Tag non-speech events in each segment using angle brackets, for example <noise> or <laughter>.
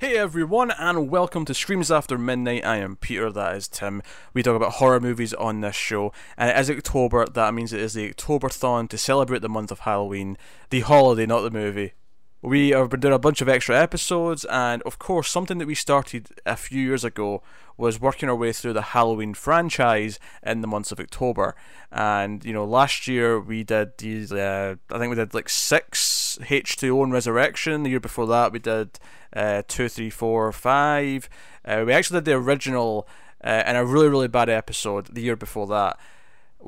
Hey everyone, and welcome to Screams After Midnight. I am Peter, that is Tim. We talk about horror movies on this show, and it is October, that means it is the Octoberthon to celebrate the month of Halloween. The holiday, not the movie. We have been doing a bunch of extra episodes, and of course, something that we started a few years ago was working our way through the Halloween franchise in the months of October. And you know, last year we did these. Uh, I think we did like six H2O and Resurrection. The year before that, we did uh, two, three, four, five. Uh, we actually did the original uh, in a really, really bad episode the year before that.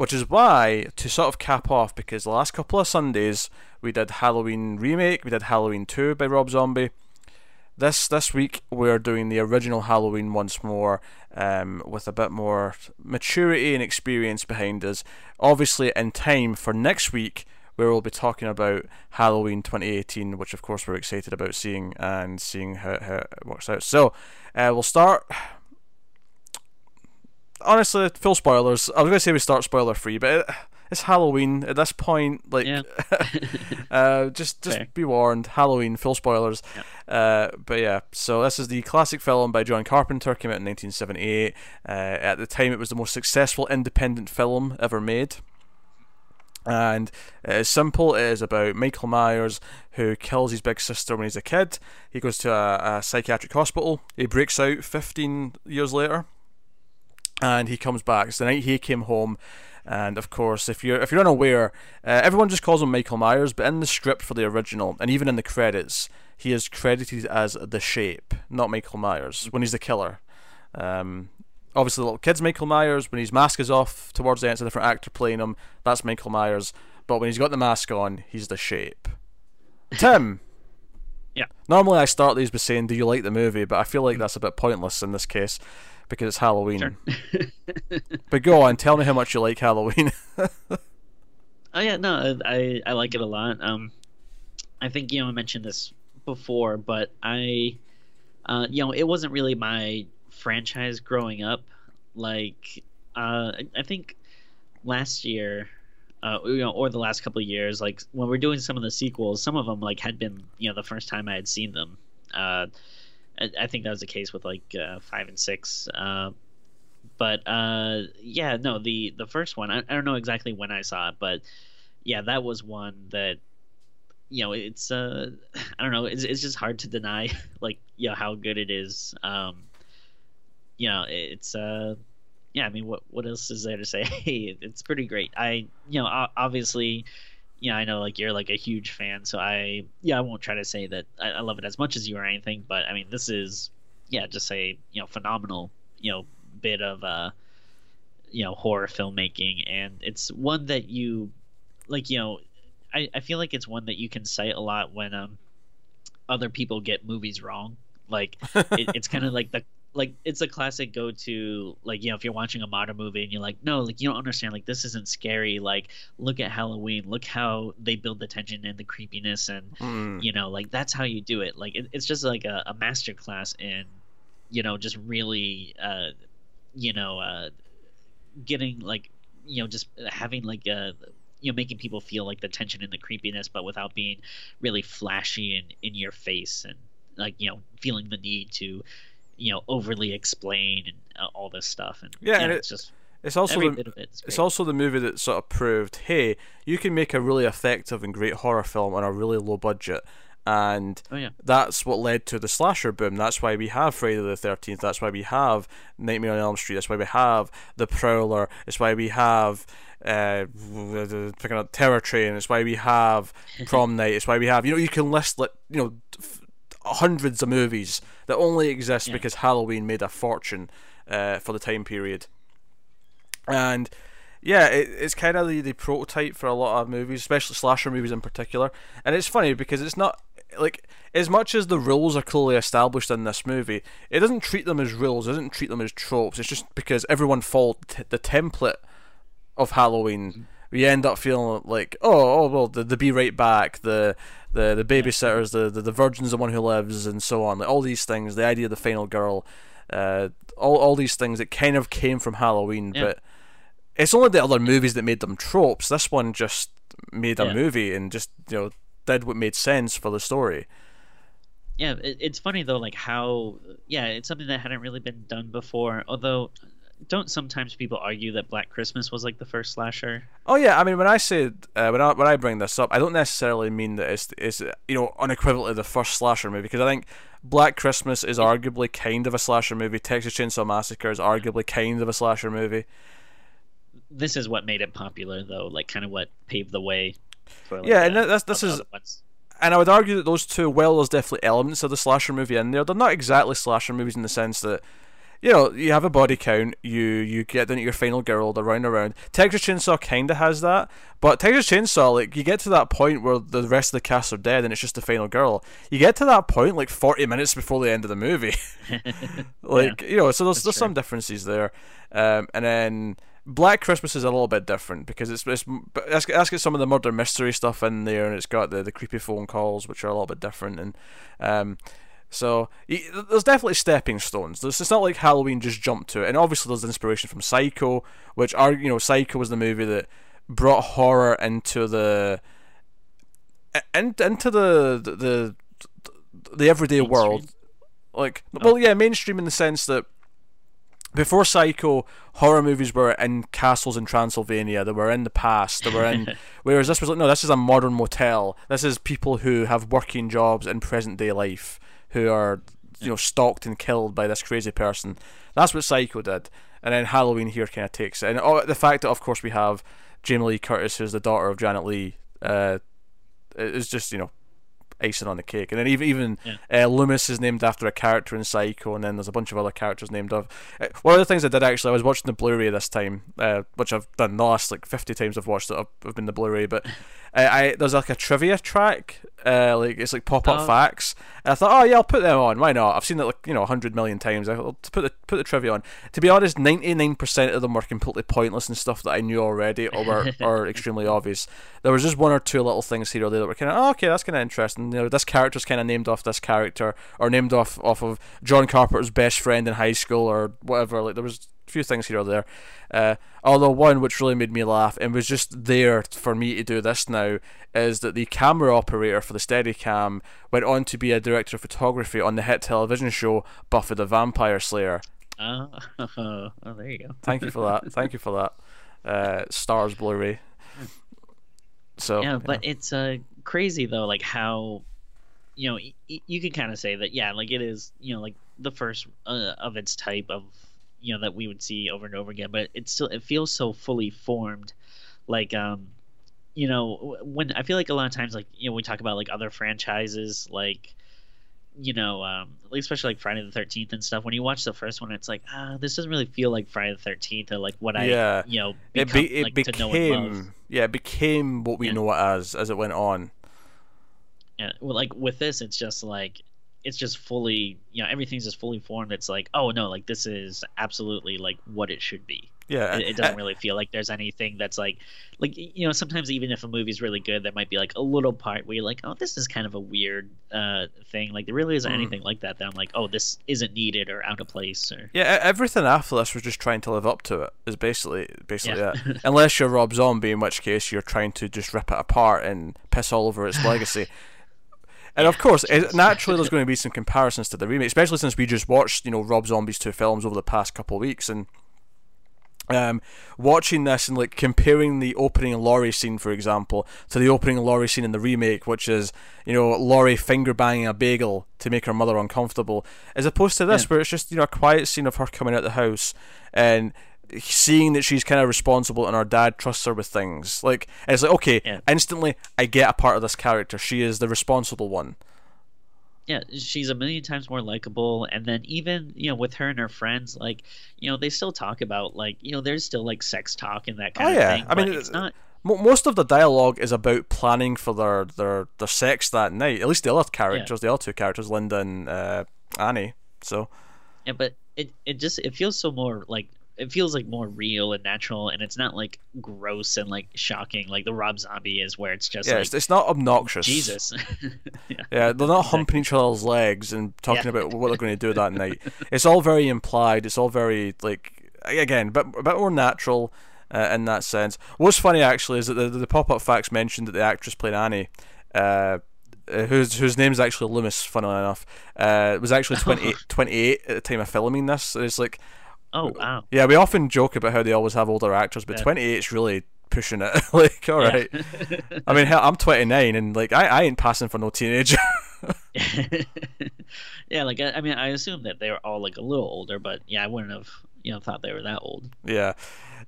Which is why, to sort of cap off, because the last couple of Sundays we did Halloween Remake, we did Halloween 2 by Rob Zombie. This this week we're doing the original Halloween once more, um, with a bit more maturity and experience behind us. Obviously, in time for next week, where we'll be talking about Halloween 2018, which of course we're excited about seeing and seeing how, how it works out. So, uh, we'll start honestly, full spoilers. I was gonna say we start spoiler free, but it, it's Halloween at this point. Like, Yeah. <laughs> <laughs> uh, just just Fair. be warned. Halloween, full spoilers. Uh, but yeah, so this is the classic film by John Carpenter. Came out in 1978. Uh, at the time, it was the most successful independent film ever made. And it is simple. It is about Michael Myers who kills his big sister when he's a kid. He goes to a, a psychiatric hospital. He breaks out 15 years later and he comes back. It's the night he came home, and of course, if you're if you're unaware, uh, everyone just calls him Michael Myers, but in the script for the original, and even in the credits, he is credited as the Shape, not Michael Myers, when he's the killer. Um, obviously, the little kid's Michael Myers. When his mask is off towards the end, it's a different actor playing him. That's Michael Myers. But when he's got the mask on, he's the Shape. Tim. <laughs> Yeah. Normally, I start these by saying, "Do you like the movie?" But I feel like that's a bit pointless in this case because it's Halloween. Sure. <laughs> But go on, tell me how much you like Halloween. <laughs> Oh yeah, no, I I like it a lot. Um, I think you know I mentioned this before, but I, uh, you know, it wasn't really my franchise growing up. Like, uh, I, I think last year, uh, you know, or the last couple of years, like when we're doing some of the sequels, some of them like had been you know the first time I had seen them. Uh, I, think that was the case with like uh, five and six. Uh, but uh, yeah, no, the the first one, I, I don't know exactly when I saw it, but yeah, that was one that you know it's uh <sighs> I don't know, it's it's just hard to deny <laughs> like you know how good it is. Um, you know, it's uh yeah, I mean, what what else is there to say? <laughs> It's pretty great. I you know obviously. Yeah, I know. Like you're like a huge fan, so I yeah I won't try to say that I, I love it as much as you or anything, but I mean this is yeah just a you know phenomenal you know bit of uh you know horror filmmaking and it's one that you like you know I, I feel like it's one that you can cite a lot when um other people get movies wrong like it, it's kind of <laughs> like the like it's a classic go to like you know if you're watching a modern movie and you're like no like you don't understand like this isn't scary like look at halloween look how they build the tension and the creepiness and Hmm. you know like that's how you do it like it, it's just like a, a master class in you know just really uh you know uh getting like you know just having like uh you know making people feel like the tension and the creepiness but without being really flashy and in your face and like you know feeling the need to you know overly explain and uh, all this stuff and Yeah, and it's it- just It's also the, bit of it is it's also the movie that sort of proved, hey, you can make a really effective and great horror film on a really low budget, and oh yeah that's what led to the slasher boom. That's why we have Friday the Thirteenth. That's why we have Nightmare on Elm Street. That's why we have The Prowler. It's why we have uh, picking up Terror Train. It's why we have <laughs> Prom Night. It's why we have you know you can list like you know hundreds of movies that only exist Yeah. because Halloween made a fortune uh, for the time period. And yeah, it, it's kind of the, the prototype for a lot of movies, especially slasher movies in particular. And it's funny because it's not like as much as the rules are clearly established in this movie, it doesn't treat them as rules. It doesn't treat them as tropes. It's just because everyone followed t- the template of Halloween. We end up feeling like, oh, oh well, the, the be right back, the the the babysitters, the, the the virgin's the one who lives, and so on. Like all these things, the idea of the final girl, uh, all all these things that kind of came from Halloween, Yeah. but it's only the other movies that made them tropes. This one just made a Yeah. movie and just you know did what made sense for the story. yeah, it, it's funny though, like how yeah, it's something that hadn't really been done before. Although, don't sometimes people argue that Black Christmas was like the first slasher? Oh yeah, I mean when I say uh, when I when I bring this up, I don't necessarily mean that it's it's you know unequivocally the first slasher movie because I think Black Christmas is arguably kind of a slasher movie. Texas Chainsaw Massacre is arguably kind of a slasher movie. This is what made it popular, though. Like, kind of what paved the way. For, like, yeah, and that's this is and I would argue that those two, well, there's definitely elements of the slasher movie in there. They're not exactly slasher movies in the sense that, you know, you have a body count, you you get down to your final girl, they're round around. Texas Chainsaw kind of has that, but Texas Chainsaw, like, you get to that point where the rest of the cast are dead and it's just the final girl. You get to that point like 40 minutes before the end of the movie. <laughs> like, yeah, you know, so there's, there's some differences there. Um, and then Black Christmas is a little bit different because it's it's, it's, it's got some of the murder mystery stuff in there, and it's got the, the creepy phone calls, which are a little bit different, and um, so there's definitely stepping stones. it's not like Halloween just jumped to it, and obviously there's inspiration from Psycho, which are you know Psycho was the movie that brought horror into the in, into the the the, the everyday mainstream. world, like oh. well yeah mainstream in the sense that before Psycho, horror movies were in castles in Transylvania. They were in the past. They were in. <laughs> whereas this was like, no, this is a modern motel. This is people who have working jobs in present day life who are, you know, stalked and killed by this crazy person. That's what Psycho did. And then Halloween here kind of takes it. And oh, the fact that, of course, we have Jamie Lee Curtis, who's the daughter of Janet Leigh, uh, is just, you know, icing on the cake. And then even even yeah. uh, Loomis is named after a character in Psycho, and then there's a bunch of other characters named of. Uh, one of the things I did actually, I was watching the Blu-ray this time, uh, which I've done the last like 50 times I've watched it. I've, I've been the Blu-ray, but <laughs> I, I there's like a trivia track, uh, like it's like pop up oh. facts. And I thought, oh yeah, I'll put them on. Why not? I've seen it like you know hundred million times. I'll put the put the trivia on. To be honest, ninety nine percent of them were completely pointless and stuff that I knew already or were <laughs> or extremely obvious. There was just one or two little things here or there that were kind of oh, okay, that's kind of interesting. You know, this character's kind of named off this character or named off off of John Carpenter's best friend in high school or whatever. Like there was few things here or there. Uh, although one which really made me laugh and was just there for me to do this now is that the camera operator for the Steadicam went on to be a director of photography on the hit television show Buffy the Vampire Slayer. Oh, <laughs> oh there you go. Thank you for that. <laughs> Thank you for that. Uh, Stars Blu-ray. So yeah, but yeah. it's uh, crazy though, like how you know y- you can kind of say that yeah, like it is you know like the first uh, of its type of you know that we would see over and over again but it still it feels so fully formed like um you know when i feel like a lot of times like you know we talk about like other franchises like you know um especially like friday the 13th and stuff when you watch the first one it's like ah this doesn't really feel like friday the 13th or like what i yeah. you know become, it, be, it like, became yeah it became what we yeah. know it as as it went on yeah well like with this it's just like it's just fully you know everything's just fully formed. It's like oh no like this is absolutely like what it should be. Yeah. It, it doesn't really feel like there's anything that's like like you know sometimes even if a movie's really good there might be like a little part where you're like oh this is kind of a weird uh thing. Like there really isn't mm. anything like that that i'm like oh this isn't needed or out of place or yeah everything after this was just trying to live up to it is basically basically yeah. that unless you're rob zombie in which case you're trying to just rip it apart and piss all over its <laughs> legacy and of course, naturally, there's going to be some comparisons to the remake, especially since we just watched, you know, Rob Zombie's two films over the past couple of weeks, and um, watching this and like comparing the opening Laurie scene, for example, to the opening Laurie scene in the remake, which is you know Laurie finger banging a bagel to make her mother uncomfortable, as opposed to this, yeah. where it's just you know a quiet scene of her coming out the house and seeing that she's kind of responsible and her dad trusts her with things. Like it's like okay, yeah. instantly I get a part of this character. She is the responsible one. Yeah, she's a million times more likable, and then even you know with her and her friends, like you know they still talk about like you know there's still like sex talk and that kind oh, of yeah. thing. I mean, it's not. Most of the dialogue is about planning for their, their, their sex that night. At least the other characters, yeah. the other two characters, Linda and uh, Annie. So. Yeah, but it, it just it feels so more like it feels like more real and natural, and it's not like gross and like shocking like the Rob Zombie is, where it's just yeah, like, it's, it's not obnoxious. Jesus, <laughs> yeah. yeah. they're not humping each other's legs and talking yeah. about what they're going to do that <laughs> night. It's all very implied. It's all very like again, but a bit more natural. Uh, in that sense, what's funny actually is that the, the pop up facts mentioned that the actress playing Annie uh, uh, whose whose name's actually Loomis, funnily enough, uh, was actually <laughs> 28, 28 at the time of filming this. It's like, Oh wow. yeah, we often joke about how they always have older actors, but Yeah. 28 is really pushing it. <laughs> like, all right. I mean, hell, I'm 29, and like, I, I ain't passing for no teenager. <laughs> <laughs> yeah, like I, I mean, I assume that they were all like a little older, but yeah, I wouldn't have you know thought they were that old. Yeah.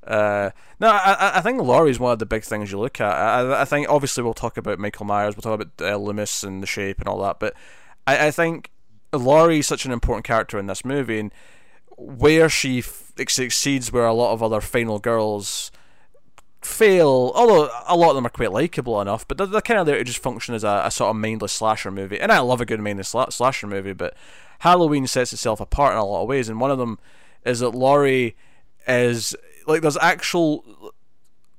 Uh, no, I, I- I think Laurie's one of the big things you look at. I, I think obviously we'll talk about Michael Myers, we'll talk about uh, Loomis and the shape and all that, but I, I think Laurie's such an important character in this movie, and where she f- succeeds where a lot of other final girls fail, although a lot of them are quite likable enough, but they're, they're kind of there to just function as a, a sort of mindless slasher movie. And I love a good mindless sla- slasher movie, but Halloween sets itself apart in a lot of ways, and one of them is that Laurie is like there's actual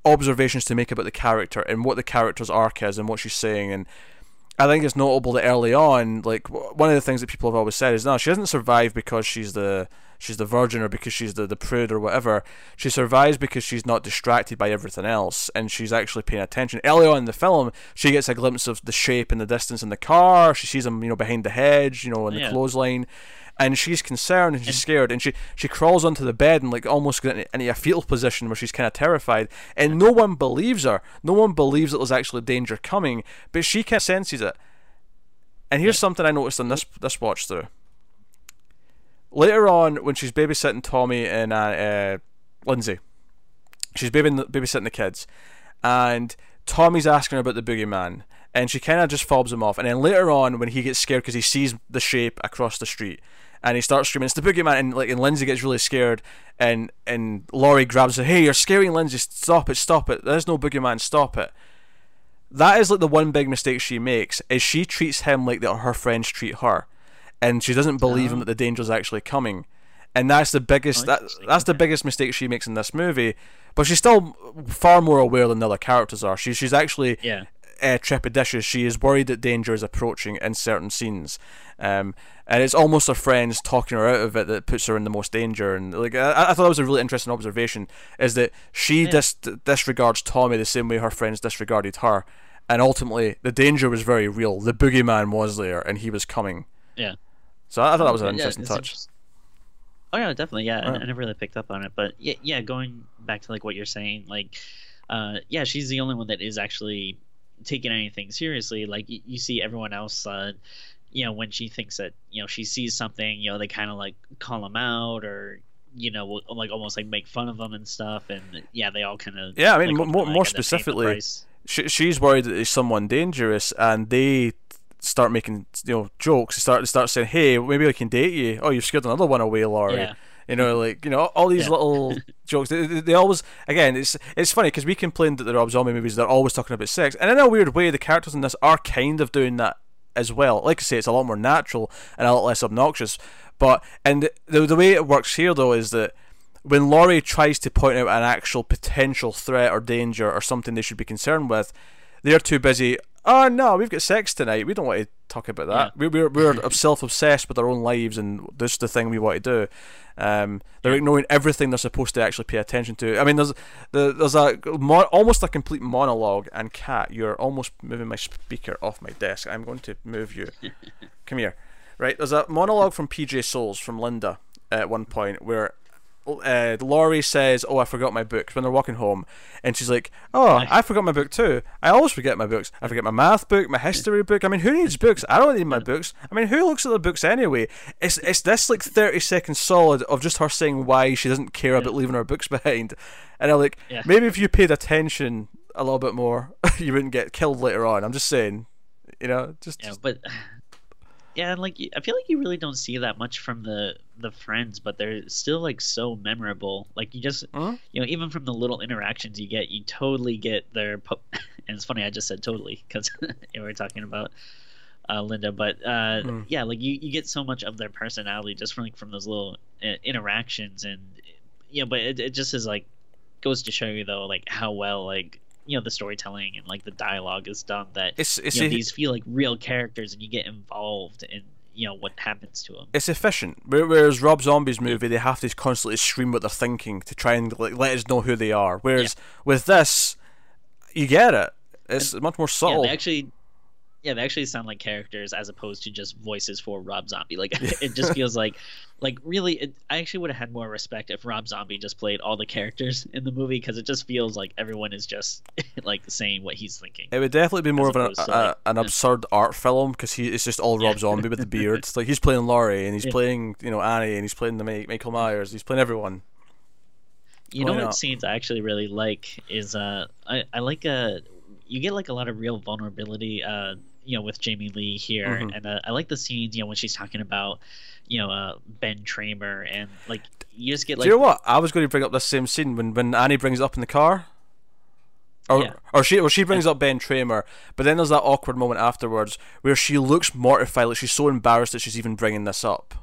observations to make about the character and what the character's arc is and what she's saying and I think it's notable that early on, like one of the things that people have always said is, no, she doesn't survive because she's the she's the virgin or because she's the the prude or whatever. She survives because she's not distracted by everything else and she's actually paying attention. Early on in the film, she gets a glimpse of the shape and the distance in the car. She sees him, you know, behind the hedge, you know, in the Yeah. clothesline. And she's concerned and she's scared and she, she crawls onto the bed and like almost in a fetal position where she's kind of terrified and no one believes her. No one believes that there's actually danger coming, but she kind of senses it. And here's something I noticed on this this watch through. Later on, when she's babysitting Tommy and uh, uh, Lindsay, she's babysitting, the kids, and Tommy's asking her about the boogeyman, and she kind of just fobs him off. And then later on, when he gets scared because he sees the shape across the street, and he starts screaming, "It's the boogeyman!" and like, and Lindsay gets really scared, and and Laurie grabs her, "Hey, you're scaring Lindsay! Stop it! Stop it! There's no boogeyman! Stop it!" That is like the one big mistake she makes is she treats him like that her friends treat her, and she doesn't believe him that the danger's actually coming, and that's the biggest Oh, that, that's the biggest mistake she makes in this movie. But she's still far more aware than the other characters are. She, she's actually Yeah. uh, trepidatious. She is worried that danger is approaching in certain scenes, um, and it's almost her friends talking her out of it that puts her in the most danger. And like I, I thought that was a really interesting observation, is that she Yeah. dis- disregards Tommy the same way her friends disregarded her, and ultimately the danger was very real. The boogeyman was there, and he was coming. Yeah. So I, I thought that was an Yeah, interesting it's touch. interest- Oh yeah, definitely. Yeah, I, Right. I never really picked up on it, but yeah, yeah. Going back to like what you're saying, like, uh, yeah, she's the only one that is actually taking anything seriously. Like you, you see everyone else, uh, you know, when she thinks that you know she sees something, you know, they kind of like call them out or you know, like almost like make fun of them and stuff. And yeah, they all kind of Yeah, I mean, like, mo- mo- more end up paying the specifically, she, she's worried that there's someone dangerous, and they start making you know jokes. They start they start saying, "Hey, maybe I can date you." Oh, you've scared another one away, Laurie. Yeah. You know, like you know, all these Yeah. little <laughs> jokes. They, they, they always again, it's it's funny because we complained that the Rob Zombie movies they're always talking about sex, and in a weird way, the characters in this are kind of doing that as well. Like I say, it's a lot more natural and a lot less obnoxious. But and the the way it works here though is that when Laurie tries to point out an actual potential threat or danger or something they should be concerned with, they're too busy. Oh no, we've got sex tonight. We don't want to talk about that. We We're we're <laughs> self-obsessed with our own lives, and this is the thing we want to do. Um, they're ignoring everything they're supposed to actually pay attention to. I mean, there's there's a mo- almost a complete monologue. And cat, you're almost moving my speaker off my desk. I'm going to move you. <laughs> Come here. Right, there's a monologue from PJ Soles from Linda at one point where uh, Laurie says, "Oh, I forgot my books." When they're walking home, and she's like, "Oh, I forgot my book too. I always forget my books. I forget my math book, my history book. I mean, who needs books? I don't need my books. I mean, who looks at the books anyway?" It's it's this like thirty seconds solid of just her saying why she doesn't care about leaving her books <laughs> behind, and I'm like, Yeah. maybe if you paid attention a little bit more, <laughs> you wouldn't get killed later on. I'm just saying, you know, just, yeah, just but yeah, and like I feel like you really don't see that much from the the friends, but they're still like so memorable. Like you just Mhm. you know even from the little interactions you get, you totally get their. Po- <laughs> and it's funny I just said totally because <laughs> we were talking about uh, Linda, but uh, Mm. yeah, like you, you get so much of their personality just from like from those little uh, interactions and yeah, but it, it just is like goes to show you though like how well like you know the storytelling and like the dialogue is done that it's it's you know, a- these feel like real characters and you get involved in you know what happens to them it's efficient. Whereas Rob Zombie's movie, they have to constantly scream what they're thinking to try and like, let us know who they are. Whereas with this, you get it. It's much more yeah subtle. they actually yeah, they actually sound like characters as opposed to just voices for Rob Zombie. Like <laughs> it just feels like, like really, it, I actually would have had more respect if Rob Zombie just played all the characters in the movie because it just feels like everyone is just <laughs> like saying what he's thinking. It would definitely be more of an, to, a, an absurd art film because he it's just all Rob Yeah. Zombie with the <laughs> beard. like he's playing Laurie and he's Yeah. playing you know Annie and he's playing the Michael Myers. He's playing everyone. You Why know what scenes I actually really like is uh I, I like uh you get like a lot of real vulnerability uh you know with Jamie Lee here Mhm. and uh, I like the scenes you know when she's talking about you know uh Ben Tramer and like you just get like Do you know what? I was going to bring up this same scene when, when Annie brings it up in the car. Or, Yeah. or she or she brings up Ben Tramer, but then there's that awkward moment afterwards where she looks mortified, like she's so embarrassed that she's even bringing this up.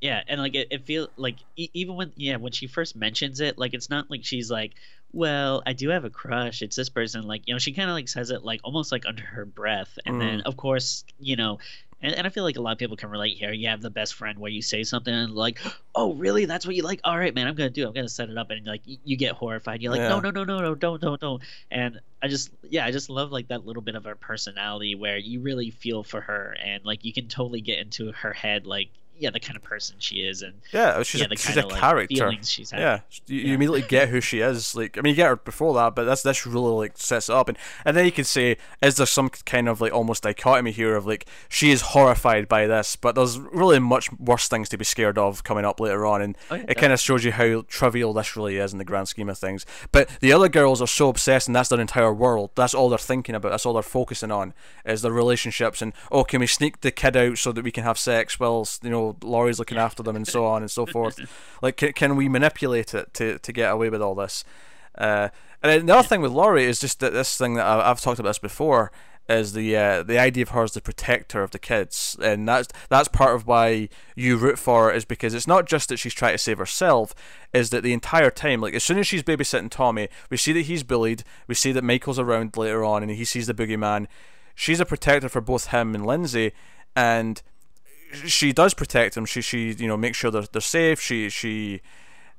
Yeah, and like it, it feels like e- even when yeah when she first mentions it, like it's not like she's like, well, I do have a crush. It's this person. Like you know, she kind of like says it like almost like under her breath, and then mm. of course you know. And, and I feel like a lot of people can relate here. You have the best friend where you say something and like, "Oh, really? That's what you like? All right, man. I'm gonna do. it. I'm gonna set it up." And like, you, you get horrified. You're like, Yeah. "No, no, no, no, no, don't, don't, don't." And I just, yeah, I just love like that little bit of her personality where you really feel for her and like you can totally get into her head, like, yeah, the kind of person she is and Yeah, oh, she's yeah, a, she's a of character. feelings she's. Yeah, you, you Yeah. immediately get who she is. Like, I mean, you get her before that, but that's this really like sets it up, and and then you can say, is there some kind of like almost dichotomy here of like she is horrified by this, but there's really much worse things to be scared of coming up later on, and Oh, yeah, it kind of shows you how trivial this really is in the grand scheme of things. But the other girls are so obsessed, and that's their entire world. That's all they're thinking about. That's all they're focusing on is their relationships, and oh, can we sneak the kid out so that we can have sex whilst you know Laurie's looking after them, and so on and so forth. <laughs> Like, can, can we manipulate it to to get away with all this? Uh, and the other thing with Laurie is just that this thing that I, I've talked about this before is the uh, the idea of her as the protector of the kids, and that's that's part of why you root for her is because it's not just that she's trying to save herself, is that the entire time, like as soon as she's babysitting Tommy, we see that he's bullied, we see that Michael's around later on, and he sees the boogeyman. She's a protector for both him and Lindsay, and she does protect him. She she you know makes sure they're they're safe. She she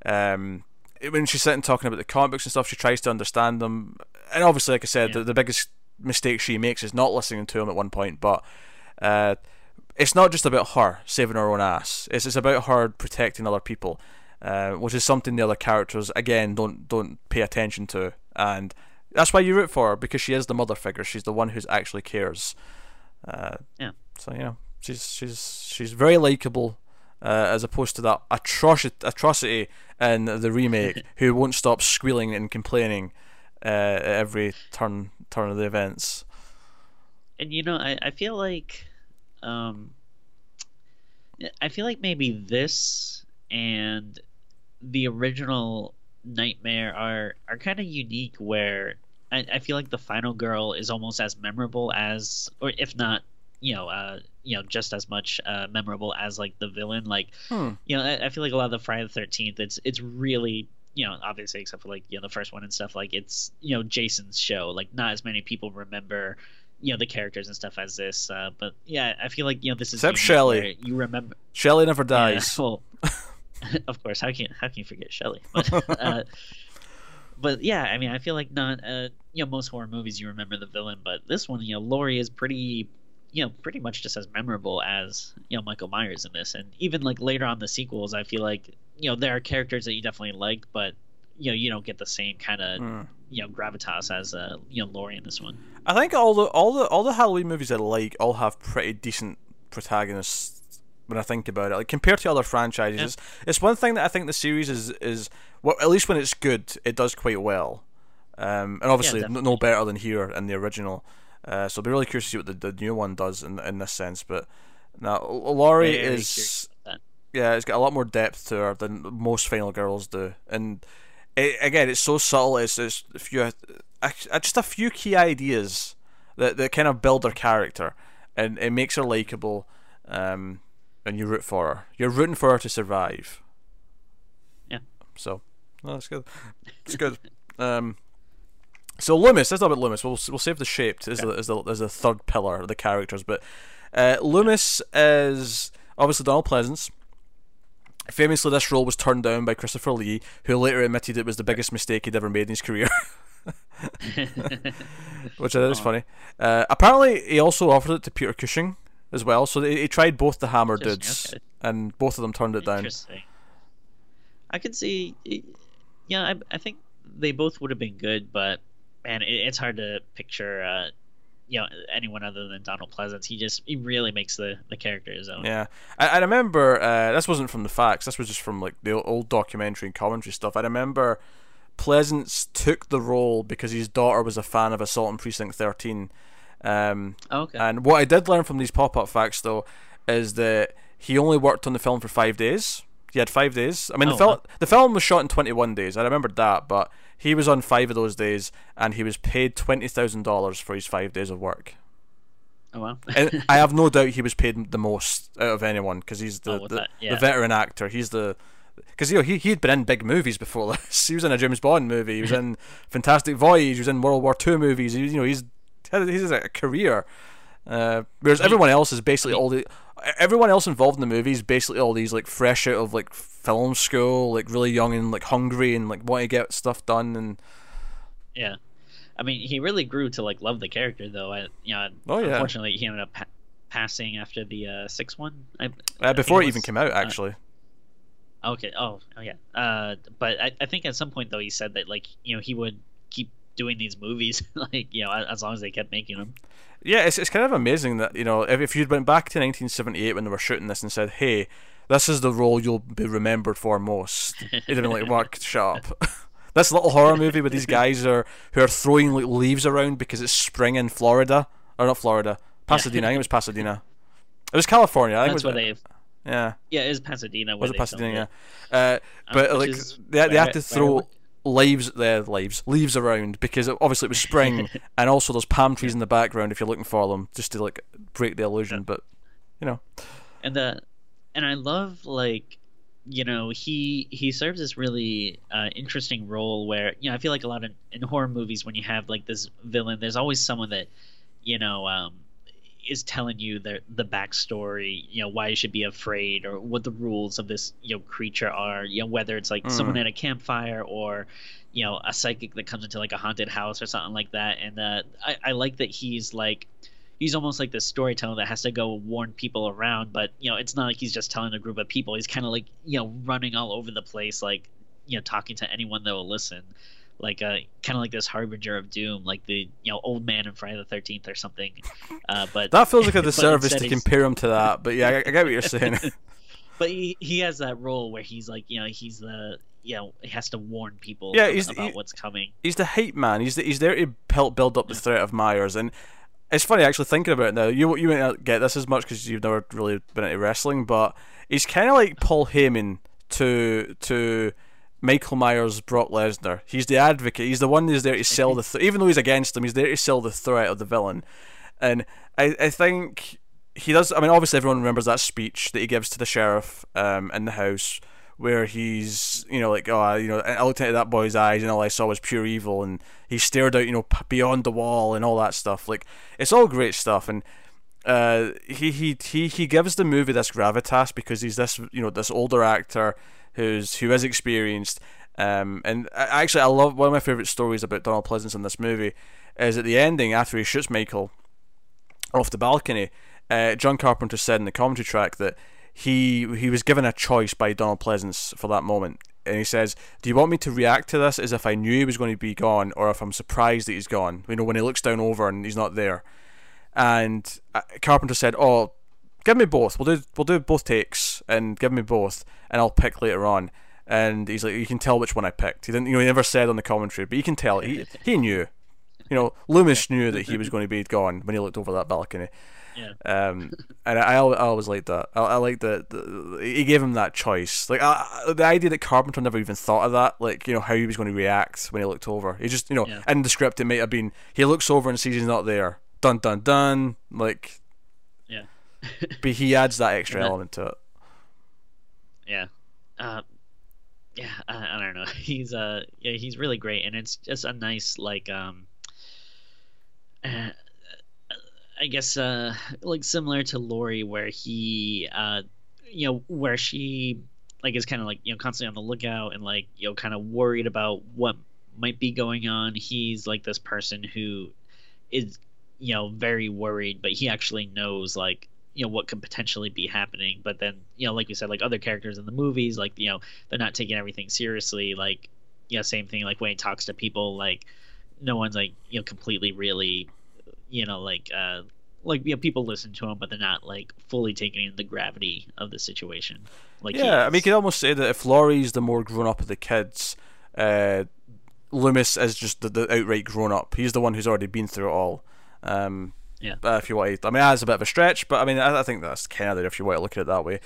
um when she's sitting talking about the comic books and stuff, she tries to understand them. And obviously, like I said, Yeah. the, the biggest mistake she makes is not listening to him at one point. But uh, it's not just about her saving her own ass. It's it's about her protecting other people, uh, which is something the other characters again don't don't pay attention to. And that's why you root for her because she is the mother figure. She's the one who actually cares. Uh, Yeah. So you know, she's she's she's very likable, uh, as opposed to that atrocity atrocity in the remake, <laughs> who won't stop squealing and complaining uh, at every turn turn of the events. And you know, I, I feel like um I feel like maybe this and the original Nightmare are are kind of unique where I, I feel like the final girl is almost as memorable as or if not you know uh you know just as much uh memorable as like the villain like Hmm. you know I, I feel like a lot of the Friday the 13th it's it's really you know obviously except for like you know the first one and stuff like it's you know Jason's show like not as many people remember you know the characters and stuff as this uh but yeah I feel like you know this is Except Shelley. you remember Shelley never yeah, dies. well, of course. How can how can you forget Shelley? But, uh, but yeah, I mean, I feel like not. Uh, you know, most horror movies you remember the villain, but this one, you know, Laurie is pretty. You know, pretty much just as memorable as you know Michael Myers in this, and even like later on the sequels, I feel like you know there are characters that you definitely like, but you know you don't get the same kind of Hmm. you know gravitas as uh, you know Laurie in this one. I think all the all the all the Halloween movies I like all have pretty decent protagonists when I think about it. Like compared to other franchises, Yeah. it's, it's one thing that I think the series is is well at least when it's good, it does quite well. Um, and obviously n- no better than here in the original. Uh, so I'll be really curious to see what the, the new one does in in this sense. But now Laurie Very is curious about that. yeah, it's got a lot more depth to her than most final girls do, and it, again, it's so subtle. It's, it's a few, uh, just a few key ideas that that kind of build her character, and it makes her likable, um, and you root for her. You're rooting for her to survive. Yeah. So, no, that's good. It's good. <laughs> Um, so Loomis, let's talk about Loomis. We'll we'll save the shaped as the as the as the third pillar of the characters, but uh, Loomis is obviously Donald Pleasence. Famously, this role was turned down by Christopher Lee, who later admitted it was the biggest mistake he'd ever made in his career. <laughs> which I is oh. funny. Uh, apparently, he also offered it to Peter Cushing as well. So he, tried both the Hammer dudes, okay. and both of them turned it down. Interesting. I could see, yeah, I, I think they both would have been good, but man, it, it's hard to picture. Uh, you know anyone other than Donald Pleasence. He just he really makes the the character his own. Yeah, I, I remember uh, this wasn't from the facts. This was just from like the old documentary and commentary stuff. I remember Pleasence took the role because his daughter was a fan of Assault on Precinct Thirteen. Um, okay. And what I did learn from these pop up facts though is that he only worked on the film for five days. He had five days. I mean, oh, the, fil- the film was shot in 21 days. I remembered that, but he was on five of those days, and he was paid twenty thousand dollars for his five days of work. Oh wow! and I have <laughs> no doubt he was paid the most out of anyone because he's the oh, the, yeah. the, veteran actor. He's the because you know he he'd been in big movies before this. <laughs> he was in a James Bond movie. He was in <laughs> Fantastic Voyage. He was in World War Two movies. He, you know he's he's a career. Uh, whereas everyone else is basically all the everyone else involved in the movie is basically all these like fresh out of like film school, like really young and like hungry and like want to get stuff done and yeah. I mean, he really grew to like love the character though. I you know, oh, yeah. unfortunately he ended up pa- passing after the uh, sixth one. I, uh, before it, even came out, uh, actually. Uh, okay. Oh, oh yeah. Uh, but I, I think at some point though he said that like you know he would keep doing these movies <laughs> like you know as long as they kept making them. Yeah, it's, it's kind of amazing that you know if, if you'd went back to 1978 when they were shooting this and said, "Hey, this is the role you'll be remembered for most," it'd have been like, "Mark, shut up." <laughs> this little horror movie with these guys are who are throwing like leaves around because it's spring in Florida or not Florida, Pasadena. I think it was Pasadena. It was California. I think That's it was. Where they yeah. Yeah, it was Pasadena. Was it Pasadena? Yeah. Uh, um, but like they, they had to throw leaves the leaves leaves around because obviously it was spring <laughs> and also there's palm trees in the background if you're looking for them just to like break the illusion but you know. And the and i love like you know he he serves this really uh, interesting role where you know i feel like a lot of in horror movies when you have like this villain there's always someone that you know um is telling you the the backstory, you know, why you should be afraid or what the rules of this you know creature are. You know, whether it's like mm. someone at a campfire or you know a psychic that comes into like a haunted house or something like that. And uh, I, I like that he's like he's almost like the storyteller that has to go warn people around. But you know, it's not like he's just telling a group of people. He's kind of like you know running all over the place, like you know talking to anyone that will listen like a kind of like this harbinger of doom, like the you know old man in Friday the Thirteenth or something. Uh, but that feels like a <laughs> disservice to compare him to that. But yeah, I, I get what you're saying. <laughs> but he, he has that role where he's like you know he's the you know he has to warn people yeah, he's, about he, what's coming. He's the hype man. He's the, he's there to help build up the threat of Myers and. It's funny actually thinking about it now. You you may not get this as much because you've never really been into wrestling, but he's kind of like Paul Heyman to to Michael Myers, Brock Lesnar. He's the advocate. He's the one who's there to sell the. Th- even though he's against him, he's there to sell the threat of the villain. And I, I think he does. I mean, obviously everyone remembers that speech that he gives to the sheriff um, in the house, where he's, you know, like, oh, you know, I looked into that boy's eyes and all I saw was pure evil, and he stared out, you know, beyond the wall and all that stuff. Like, it's all great stuff, and uh, he he he he gives the movie this gravitas because he's this, you know, this older actor who's who is experienced. Um, and actually, I love one of my favorite stories about Donald Pleasence in this movie is at the ending after he shoots Michael off the balcony. Uh, John Carpenter said in the commentary track that he he was given a choice by Donald Pleasence for that moment, and he says, "Do you want me to react to this as if I knew he was going to be gone, or if I'm surprised that he's gone? You know, when he looks down over and he's not there." And uh, Carpenter said, "Oh, give me both. We'll do we'll do both takes and give me both, and I'll pick later on." And he's like, "You can tell which one I picked." He didn't, you know, he never said on the commentary, but you can tell he <laughs> he knew. You know, Loomis knew that he was going to be gone when he looked over that balcony. Yeah. Um, and I, I always liked that. I, I like that he gave him that choice. Like I, the idea that Carpenter never even thought of that, like you know how he was going to react when he looked over. He just you know yeah. in the script it might have been he looks over and sees he's not there. Dun dun dun. Like but he adds that extra that, element to it. Yeah. Uh, yeah, I, I, don't know. <laughs> He's uh yeah, he's really great and it's just a nice like um uh, I guess uh like similar to Laurie where he uh you know where she like is kind of like you know constantly on the lookout and like you know kind of worried about what might be going on. He's like this person who is you know very worried, but he actually knows like you know what could potentially be happening. But then you know like we said, like other characters in the movies, like you know they're not taking everything seriously. Like you know same thing like when he talks to people, like no one's like you know completely really you know like uh like you know people listen to him but they're not like fully taking in the gravity of the situation like yeah i mean you could almost say that if laurie's the more grown up of the kids uh loomis is just the, the outright grown up he's the one who's already been through it all um yeah uh, if you want to, i mean that's a bit of a stretch but i mean i, I think that's kind of if you want to look at it that way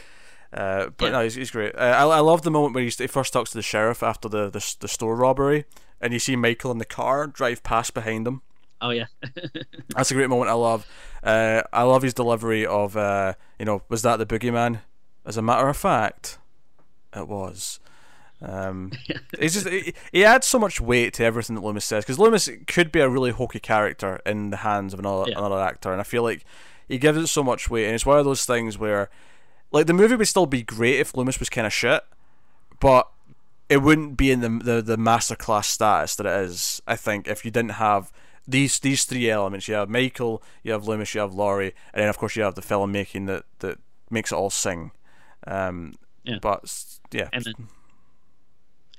uh, but yeah. no, he's, he's great. Uh, I, I love the moment where he, he first talks to the sheriff after the, the, the store robbery, and you see Michael in the car drive past behind him, Oh yeah, <laughs> that's a great moment. I love. Uh, I love his delivery of. Uh, you know, was that the boogeyman? As a matter of fact, it was. Um, <laughs> just he, he, adds so much weight to everything that Loomis says because Loomis could be a really hokey character in the hands of another yeah. another actor, and I feel like he gives it so much weight, and it's one of those things where, like, the movie would still be great if Loomis was kind of shit, but it wouldn't be in the the the masterclass status that it is. I think if you didn't have these these three elements. You have Michael, you have Loomis, you have Laurie, and then of course you have the filmmaking that that makes it all sing. Um, yeah. But yeah, and then,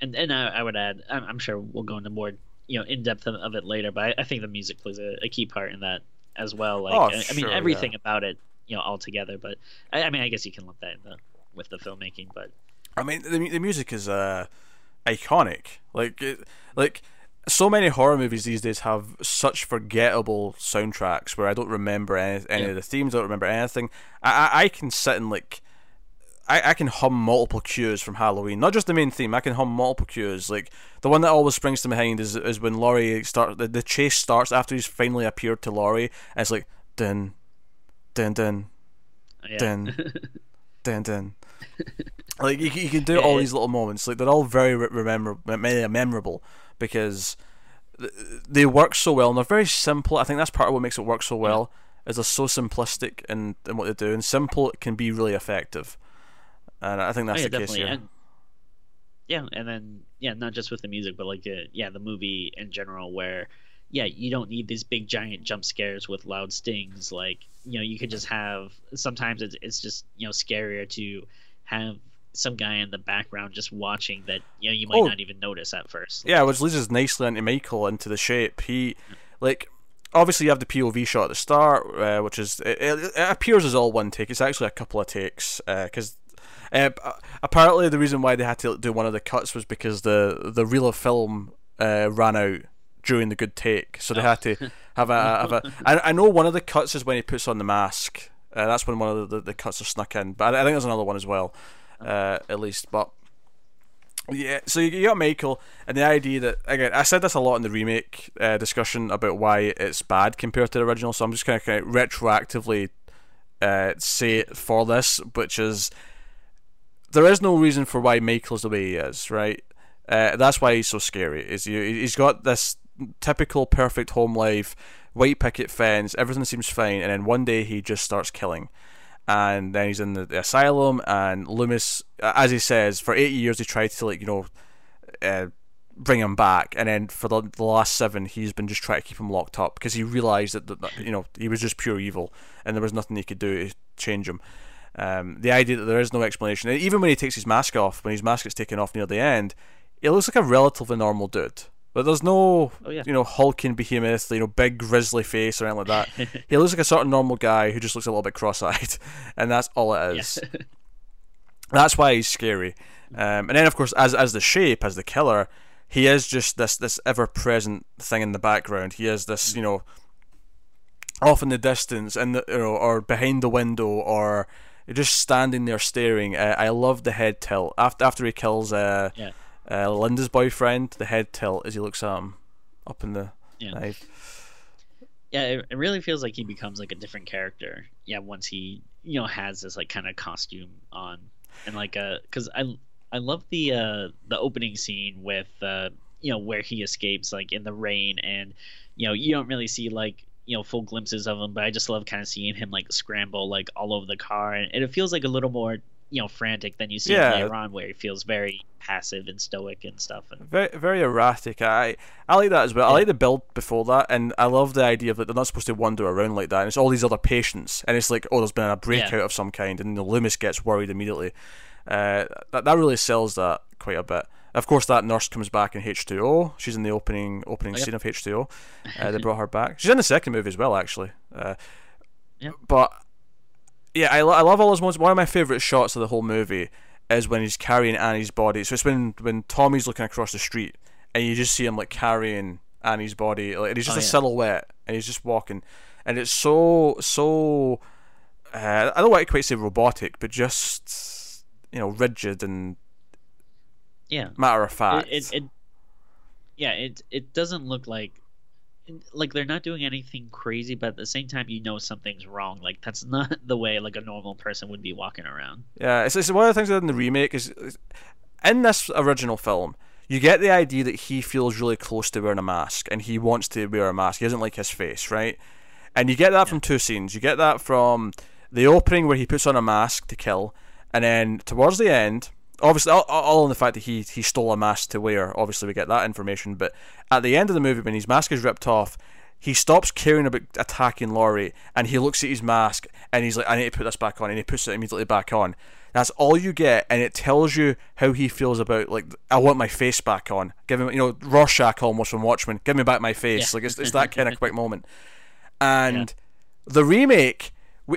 and and I, I would add, I'm, I'm, sure we'll go into more you know in depth of, it later, but I, I, think the music plays a, a, key part in that as well. Like, oh, I, sure, I mean everything yeah. about it, you know, all together. But I, I mean, I guess you can lump that in the with the filmmaking, but I mean the the music is uh iconic. Like it, like so many horror movies these days have such forgettable soundtracks where I don't remember any, any yeah. of the themes, I don't remember anything. I, I, I can sit and like I, I can hum multiple cues from Halloween, not just the main theme. I can hum multiple cues. Like the one that always springs to my mind is is when Laurie start the, the chase starts after he's finally appeared to Laurie, and it's like dun, dun dun, yeah. dun, <laughs> dun dun. like you, you can do all these little moments. Like they're all very remember memorable because they work so well and they're very simple. I think that's part of what makes it work so well. Is they're so simplistic in, in what they do, and simple can be really effective. And I think that's oh, yeah, the definitely. case here. And, yeah, and then yeah, not just with the music, but like uh, yeah, the movie in general, where yeah, you don't need these big giant jump scares with loud stings. Like you know, you could just have. Sometimes it's it's just you know scarier to have some guy in the background just watching that you know you might oh, not even notice at first. Yeah, which leads us nicely into Michael into the shape. He like obviously you have the POV shot at the start, uh, which is it, it, appears as all one take. It's actually a couple of takes because. Uh, uh, apparently, the reason why they had to do one of the cuts was because the the reel of film uh, ran out during the good take, so they had to have a have a. <laughs> I, I know one of the cuts is when he puts on the mask. Uh, that's when one of the, the, the, cuts are snuck in, but I, I think there's another one as well uh, at least. But yeah, so you got Michael, and the idea that again, I said this a lot in the remake uh, discussion about why it's bad compared to the original. So I'm just going to kind of retroactively uh, say it for this, which is there is no reason for why Michael's the way he is, right? Uh, that's why he's so scary. Is he, he's got this typical perfect home life, white picket fence, everything seems fine, and then one day he just starts killing and then he's in the, the, asylum. And Loomis, as he says, for eight years he tried to like you know uh, bring him back, and then for the, the last seven he's been just trying to keep him locked up because he realized that, that, you know he was just pure evil, and there was nothing he could do to change him. Um, the idea that there is no explanation, even when he takes his mask off, when his mask gets taken off near the end, he looks like a relatively normal dude. But there's no, oh, yeah. you know, hulking behemoth, you know, big grizzly face or anything like that. <laughs> he looks like a sort of normal guy who just looks a little bit cross-eyed, <laughs> and that's all it is. Yeah. <laughs> that's why he's scary. Um, and then, of course, as as the shape, as the killer, he is just this this ever-present thing in the background. He is this, you know, off in the distance, and you know, or behind the window, or just standing there staring. Uh, I love the head tilt after after he kills. Uh, yeah uh, Linda's boyfriend, the head tilt as he looks at him up in the yeah. knife. Yeah, it, it really feels like he becomes like a different character. Yeah, once he you know has this like kind of costume on and like uh, because I I love the uh the opening scene with uh you know where he escapes like in the rain and you know you don't really see like you know full glimpses of him but i just love kind of seeing him like scramble like all over the car and it feels like a little more you know frantic than you see Yeah. later on, where he feels very passive and stoic and stuff. And Very, very erratic. I, I like that as well. I like the build before that, and I love the idea of that they're not supposed to wander around like that. And it's all these other patients, and it's like, oh, there's been a breakout Yeah. of some kind, and the Loomis gets worried immediately. Uh, that that really sells that quite a bit. Of course, that nurse comes back in H two O. She's in the opening opening Oh, yep. scene of H two O. <laughs> Uh, They brought her back. She's in the second movie as well, actually. Uh, Yep. But yeah, I, I love all those moments. One of my favorite shots of the whole movie is when he's carrying Annie's body. So it's when when Tommy's looking across the street and you just see him like carrying Annie's body, like and he's just Oh, a yeah. silhouette and he's just walking, and it's so so. Uh, I don't want to quite say robotic, but just you know rigid and yeah, matter of fact. it, it, it yeah it it doesn't look like like they're not doing anything crazy but at the same time you know something's wrong like that's <laughs> not the way like a normal person would be walking around Yeah, it's, it's one of the things that in the remake is, is in this original film, you get the idea that he feels really close to wearing a mask and he wants to wear a mask. He doesn't like his face, right? And you get that from two scenes. You get that from the opening where he puts on a mask to kill, and then towards the end, obviously all, all in the fact that he he stole a mask to wear. Obviously, we get that information. But at the end of the movie, when his mask is ripped off. He stops caring about attacking Laurie and he looks at his mask and he's like, I need to put this back on and he puts it immediately back on. That's all you get, and it tells you how he feels about like I want my face back on. Give him, you know, Rorschach almost from Watchmen. Give me back my face. Yeah. Like it's, it's that kind of quick <laughs> moment. And the remake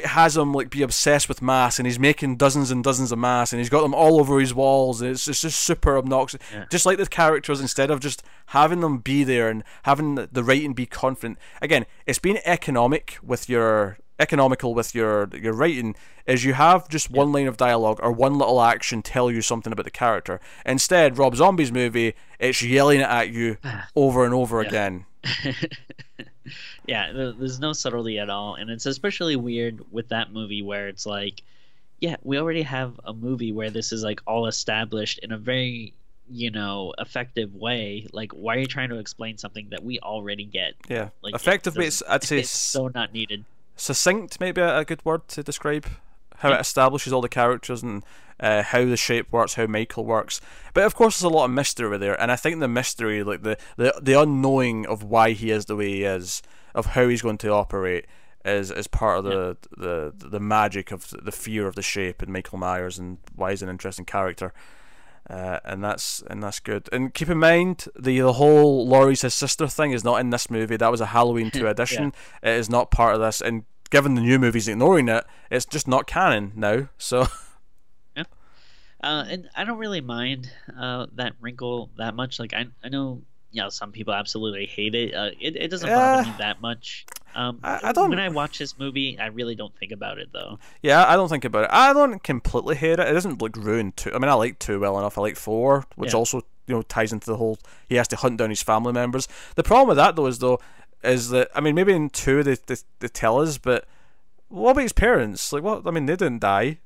has him like be obsessed with masks, and he's making dozens and dozens of masks, and he's got them all over his walls, and it's, it's just super obnoxious. Yeah. Just like the characters, instead of just having them be there and having the, writing be confident. Again, it's being economic with your economical with your your writing is you have just one line of dialogue or one little action tell you something about the character. Instead, Rob Zombie's movie, it's yelling at you <sighs> over and over again. <laughs> yeah there- there's no subtlety at all and it's especially weird with that movie where it's like yeah we already have a movie where this is like all established in a very you know effective way. Like why are you trying to explain something that we already get? Yeah, like effectively, it's I'd say it's so not needed. succinct maybe a, a good word to describe how it establishes all the characters and uh, how the shape works, how Michael works. But of course, there's a lot of mystery there, and I think the mystery, like the, the the unknowing of why he is the way he is, of how he's going to operate, is is part of the the the magic of the fear of the shape and Michael Myers and why he's an interesting character. Uh, and that's and that's good. And keep in mind the the whole Laurie's his sister thing is not in this movie. That was a Halloween <laughs> two edition. It is not part of this. And given the new movies ignoring it, it's just not canon now. So <laughs> Uh, and I don't really mind uh, that wrinkle that much. Like I, I know, you know, some people absolutely hate it. Uh, it, it doesn't bother me that much. Um, I- I don't- When I watch this movie, I really don't think about it though. yeah, I don't think about it. I don't completely hate it. It doesn't like ruin two. I mean, I like two well enough. I like four, which Yeah. also you know ties into the whole. He has to hunt down his family members. The problem with that though is though is that I mean maybe in two they they, they tell us, but what about his parents? Like what? I mean they didn't die.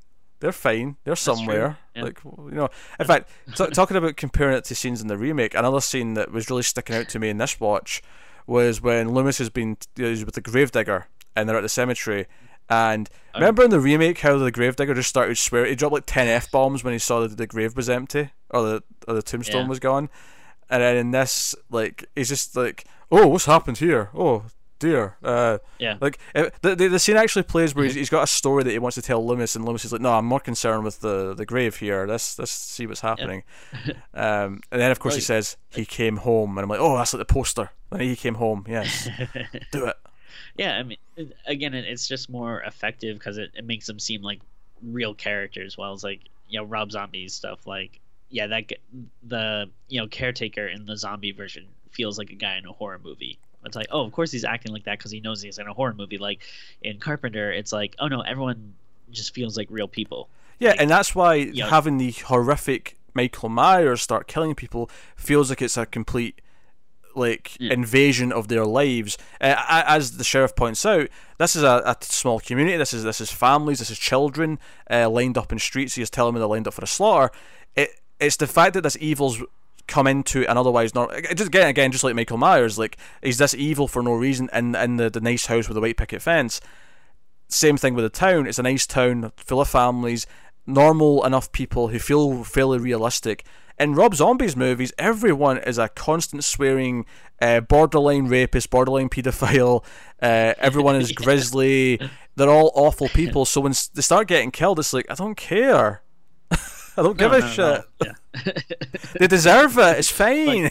They're fine. They're somewhere. yeah. Like you know. In fact, t- talking about comparing it to scenes in the remake, another scene that was really sticking out to me in this watch was when Loomis has been you know, he's with the gravedigger and they're at the cemetery. And remember in the remake how the gravedigger just started swearing? He dropped like ten f bombs when he saw that the grave was empty or the or the tombstone Yeah. was gone. And then in this, like, he's just like, "Oh, what's happened here? Oh dear." Uh, Yeah. like it, the, the the scene actually plays where he's, he's got a story that he wants to tell Loomis, and Loomis is like, "No, I'm more concerned with the, the grave here. Let's let's see what's happening." <laughs> um, and then of course he says he came home, and I'm like, "Oh, that's like the poster." And he came home. Yes, <laughs> do it. Yeah, I mean, again, it's just more effective because it, it makes them seem like real characters. While it's like, you know, Rob Zombie's stuff, like, yeah, that the you know caretaker in the zombie version feels like a guy in a horror movie. It's like, oh, of course he's acting like that because he knows he's in a horror movie. Like in Carpenter, it's like, oh no, everyone just feels like real people. Yeah, Like, and that's why yeah. having the horrific Michael Myers start killing people feels like it's a complete like Yeah. invasion of their lives. Uh, as the sheriff points out, this is a, a small community. This is this is families. This is children uh, lined up in streets. He's telling me they're lined up for a slaughter. It it's the fact that this evil's come into an otherwise not just again again just like Michael Myers like he's this evil for no reason in in the, the nice house with the white picket fence same thing with the town. It's a nice town full of families, normal enough people who feel fairly realistic. In Rob Zombie's movies, everyone is a constant swearing, uh, borderline rapist, borderline paedophile. Uh, everyone is <laughs> grisly. They're all awful people. So when they start getting killed, it's like I don't care. <laughs> I don't give No, a no, shit. no, Yeah. They deserve it. It's fine.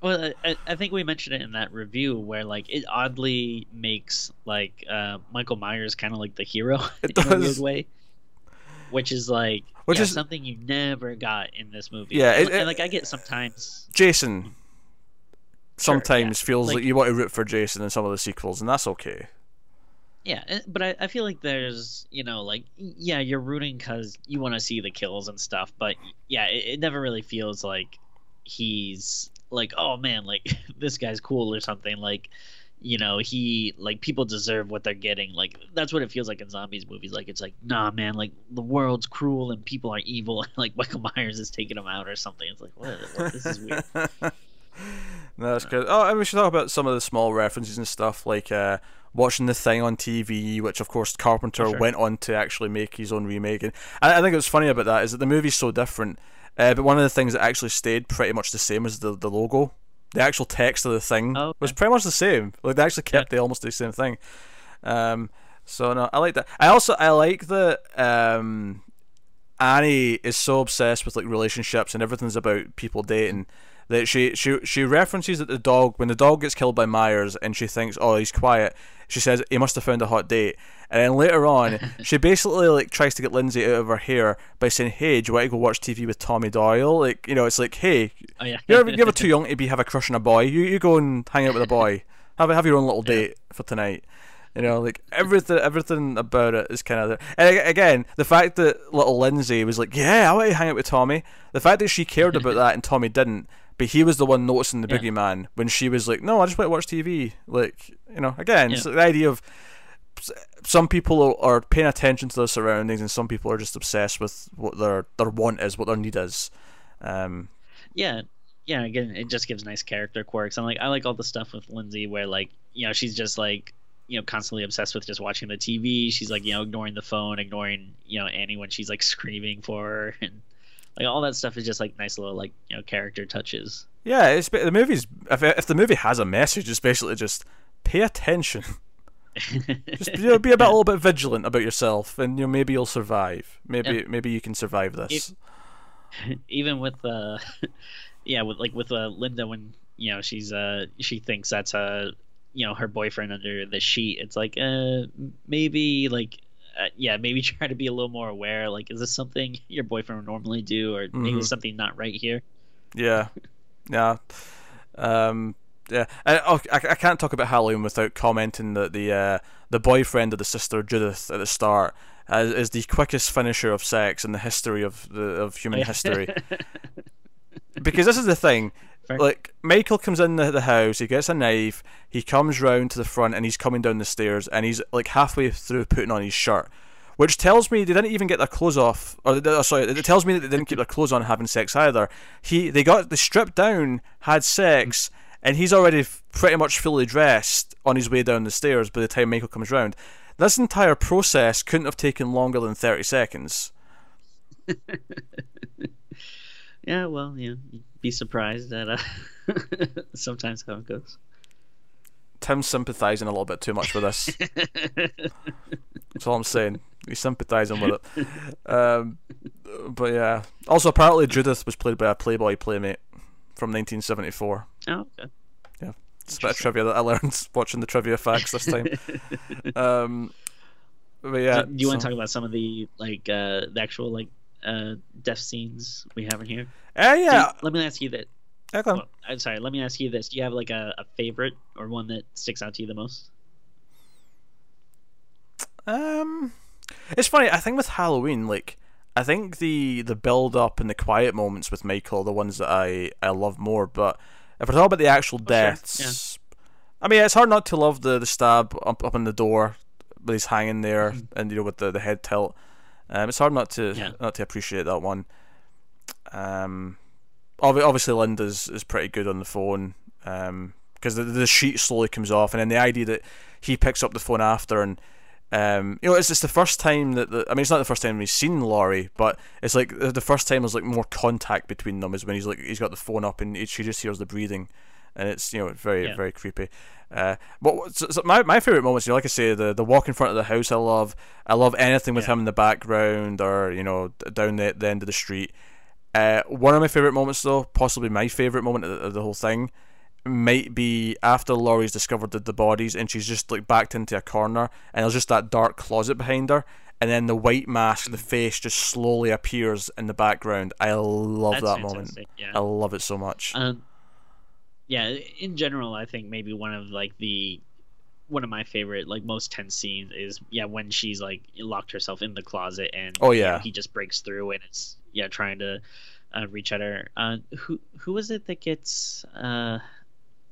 Well, I, I think we mentioned it in that review where like it oddly makes like uh, Michael Myers kind of like the hero <laughs> It in a weird way, which is like Which yeah, is- something you never got in this movie. Yeah, it- and, like I get sometimes. Jason sometimes yeah. feels like, Like- you want to root for Jason in some of the sequels, and that's okay. Yeah, but I, I feel like there's you know like yeah you're rooting because you want to see the kills and stuff, but yeah it, it never really feels like he's like oh man like <laughs> this guy's cool or something like you know he like people deserve what they're getting like that's what it feels like in zombies movies like it's like nah man like the world's cruel and people are evil <laughs> like Michael Myers is taking them out or something it's like what, what this is weird <laughs> no, that's good. Oh, and we should talk about some of the small references and stuff, like uh, watching the thing on TV, which of course Carpenter sure. went on to actually make his own remake. And I, I think what's funny about that is that the movie's so different, uh, but one of the things that actually stayed pretty much the same as the the logo. The actual text of the thing Oh, okay. was pretty much the same. Like they actually kept the almost the same thing. Um, so no, I like that. I also I like that um, Annie is so obsessed with like relationships and everything's about people dating that she she she references that the dog when the dog gets killed by Myers and she thinks oh he's quiet she says he must have found a hot date. And then later on <laughs> she basically like tries to get Lindsey out of her hair by saying hey do you want to go watch TV with Tommy Doyle? Like you know it's like hey oh yeah. you're, you're ever <laughs> too young to be have a crush on a boy. You you go and hang out with a boy. Have have your own little date for tonight. You know, like everything, everything about it is kind of there. And again, the fact that little Lindsey was like, "Yeah, I want to hang out with Tommy." The fact that she cared about <laughs> that and Tommy didn't, but he was the one noticing the Yeah. boogeyman when she was like, "No, I just want to watch TV." Like, you know, again, it's Yeah. the idea of some people are, paying attention to their surroundings, and some people are just obsessed with what their their want is, what their need is. Um, yeah yeah again it just gives nice character quirks and like i like all the stuff with lindsey where like you know she's just like you know constantly obsessed with just watching the tv she's like you know ignoring the phone ignoring you know annie when she's like screaming for her and like all that stuff is just like nice little like you know character touches yeah, it's the movie's if if the movie has a message, it's basically just pay attention. <laughs> Just you know, be a bit, a little bit vigilant about yourself, and you know maybe you'll survive. Maybe maybe you can survive this. <laughs> even with uh <laughs> yeah with like with uh linda when you know she's uh she thinks that's uh you know her boyfriend under the sheet it's like uh maybe like uh, yeah maybe <laughs> try to be a little more aware like is this something <laughs> your boyfriend would normally do or maybe Mhm. there's something not right here Yeah, <laughs> yeah, um, yeah. I, oh, I I can't talk about Halloween without commenting that the uh, the boyfriend of the sister Judith at the start is, is the quickest finisher of sex in the history of the of human history. Because this is the thing. Fair. Like Michael comes in the, the house, he gets a knife, he comes round to the front, and he's coming down the stairs, and he's like halfway through putting on his shirt, which tells me they didn't even get their clothes off, or they- sorry, it tells me that they didn't keep their clothes on having sex either. He they got they stripped down, had sex, mm. and he's already pretty much fully dressed on his way down the stairs by the time Michael comes round. This entire process couldn't have taken longer than thirty seconds. <laughs> yeah well yeah you'd be surprised at uh <laughs> sometimes how it goes Tim's sympathising a little bit too much with this. <laughs> That's all I'm saying. He's sympathising with it. Um, but yeah. Also, apparently Judith was played by a Playboy playmate from 1974. oh okay Yeah. It's a bit of trivia that I learned <laughs> watching the trivia facts this time. Um, but yeah. do, you want to talk about some of the like uh the actual like uh death scenes we have in here Uh, Do you- yeah. let me ask you that yeah, on. Well, I'm sorry. Let me ask you this: Do you have like a, a favorite or one that sticks out to you the most? Um, it's funny. I think with Halloween, like, I think the the build up and the quiet moments with Michael are the ones that I I love more. But if we're talking about the actual sure, deaths, I mean, it's hard not to love the the stab up up in the door, but he's hanging there, and you know with the the head tilt. Um, it's hard not to Yeah. not to appreciate that one. Um, obvi- obviously Linda's is pretty good on the phone. Um, because the the sheet slowly comes off, and then the idea that he picks up the phone after and Um, you know, it's just the first time that the, I mean, it's not the first time we've seen Laurie, but it's like the first time there's like more contact between them is when he's like he's got the phone up and she just hears the breathing, and it's you know very yeah. very creepy. Uh, but so, so my my favorite moments, you know, like I say, the the walk in front of the house, I love. I love anything with yeah. him in the background or you know down the, the end of the street. Uh, one of my favorite moments, though, possibly my favorite moment of the, of the whole thing, might be after Laurie's discovered the, the bodies and she's just like backed into a corner and there's just that dark closet behind her and then the white mask, the face just slowly appears in the background. I love That's that moment. Yeah. I love it so much. Um, yeah, in general, I think maybe one of like the one of my favorite like most tense scenes is yeah when she's like locked herself in the closet and oh yeah you know, he just breaks through and it's yeah trying to uh, reach at her. Uh, who who is it that gets uh,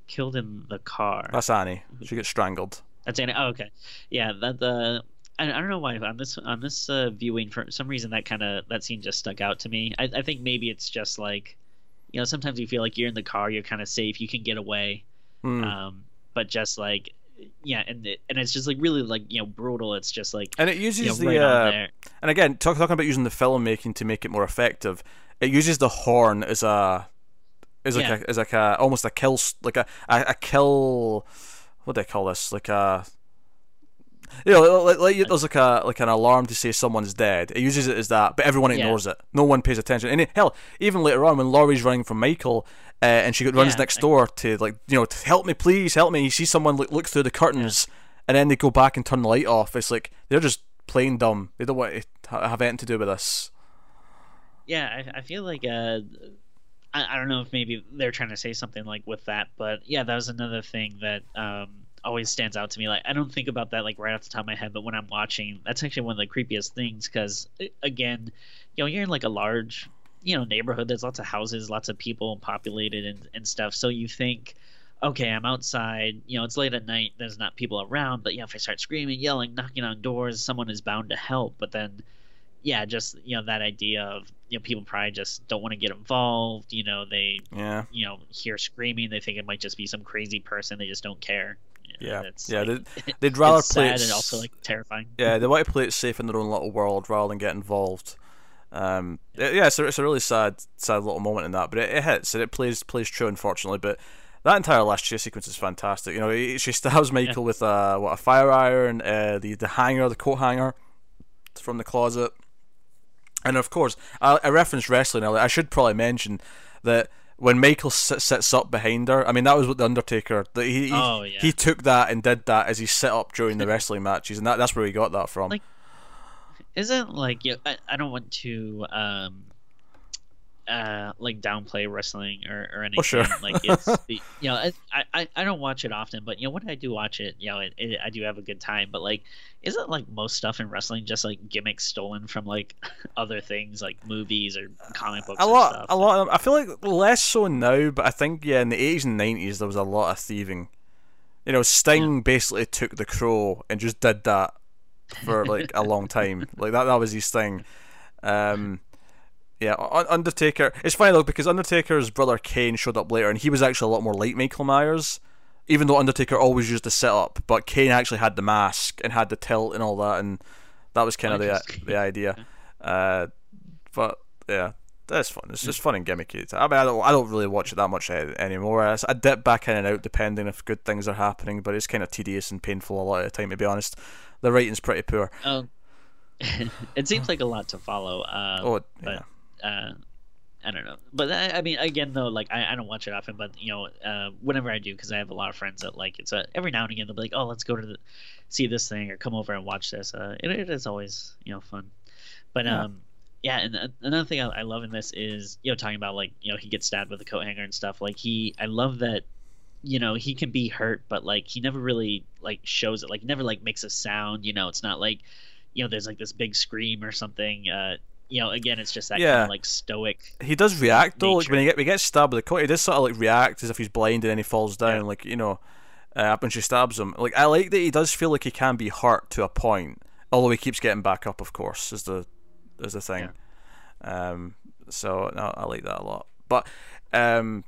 killed in the car? That's Annie. She gets strangled. That's Annie. Oh, okay. Yeah, that the. I, I don't know why on this on this uh, viewing for some reason that kind of that scene just stuck out to me. I, I think maybe it's just like, you know, sometimes you feel like you're in the car, you're kind of safe, you can get away, mm. um, but just like yeah, and it, and it's just like really like you know brutal. It's just like and it uses you know, the right uh, and again talk, talking about using the filmmaking to make it more effective. It uses the horn as a is like yeah. a is like a almost a kill like a a, a kill. What do they call this? Like a you know, like, like there's like a like an alarm to say someone's dead. It uses it as that, but everyone ignores yeah. it. No one pays attention. And it, hell, even later on when Laurie's running from Michael, uh, and she runs yeah, next door to like you know help me please help me. You see someone look, look through the curtains, yeah. and then they go back and turn the light off. It's like they're just plain dumb. They don't want to have anything to do with this. Yeah, I, I feel like uh, I, I don't know if maybe they're trying to say something like with that, but yeah, that was another thing that um, always stands out to me. Like I don't think about that like right off the top of my head, but when I'm watching, that's actually one of the creepiest things because again, you know, you're in like a large, you know, neighborhood. There's lots of houses, lots of people populated and and stuff. So you think, okay, I'm outside. You know, it's late at night. There's not people around, but yeah, if I start screaming, yelling, knocking on doors, someone is bound to help. But then yeah, just you know that idea of you know people probably just don't want to get involved. You know they yeah you know hear screaming, they think it might just be some crazy person. They just don't care. You know, yeah, yeah. Like, they'd, they'd <laughs> rather play it and also like terrifying. Yeah, they want to play it safe in their own little world rather than get involved. Um, yeah, yeah it's, a, it's a really sad, sad little moment in that, but it, it hits and it plays plays true, unfortunately. But that entire last chase sequence is fantastic. You know, she stabs Michael yeah. with a what a fire iron, uh, the the hanger, the coat hanger from the closet. And of course, I, I referenced wrestling earlier. I should probably mention that when Michael sits up behind her, I mean that was what the Undertaker. The, he oh, yeah. he took that and did that as he sit up during the <laughs> wrestling matches, and that, that's where he got that from. Like, isn't like you know, I, I don't want to um uh, like downplay wrestling or, or anything. Oh, sure. like it's <laughs> you know I, I I don't watch it often, but you know when I do watch it, you know it, it, I do have a good time. But like, isn't like most stuff in wrestling just like gimmicks stolen from like <laughs> other things like movies or comic books? A lot, stuff? a lot. Of, I feel like less so now, but I think yeah, in the eighties and nineties there was a lot of thieving. You know, Sting yeah. basically took the crow and just did that for like a long time. <laughs> Like that, that was his thing. Um, yeah, Undertaker. It's funny though because Undertaker's brother Kane showed up later, and he was actually a lot more like Michael Myers. Even though Undertaker always used the setup, but Kane actually had the mask and had the tilt and all that, and that was kind of the the idea. <laughs> Uh, but yeah, that's fun. It's just fun and gimmicky. I mean, I don't, I don't really watch it that much anymore. I, I dip back in and out depending if good things are happening, but it's kind of tedious and painful a lot of the time, to be honest. The writing's pretty poor. Oh, <laughs> it seems like a lot to follow. Uh, oh, but... uh, I don't know, but I, I, mean, again though, like I, I don't watch it often, but you know, uh, whenever I do, because I have a lot of friends that like it, so every now and again they'll be like, "Oh, let's go to the, see this thing or come over and watch this." Uh, it, it is always you know fun, but yeah. um, yeah, and another thing I, I love in this is you know talking about like you know he gets stabbed with a coat hanger and stuff. Like he, I love that you know he can be hurt but like he never really like shows it like never like makes a sound you know it's not like you know there's like this big scream or something uh you know, again, it's just that yeah. kind of like stoic. He does react though. Like when he, get, when he gets stabbed with the coat, he does sort of like react as if he's blind and then he falls down. Yeah. Like you know, uh, when she stabs him. Like I like that he does feel like he can be hurt to a point, although he keeps getting back up. Of course, is the is the thing. Yeah. Um. So no, I like that a lot. But um,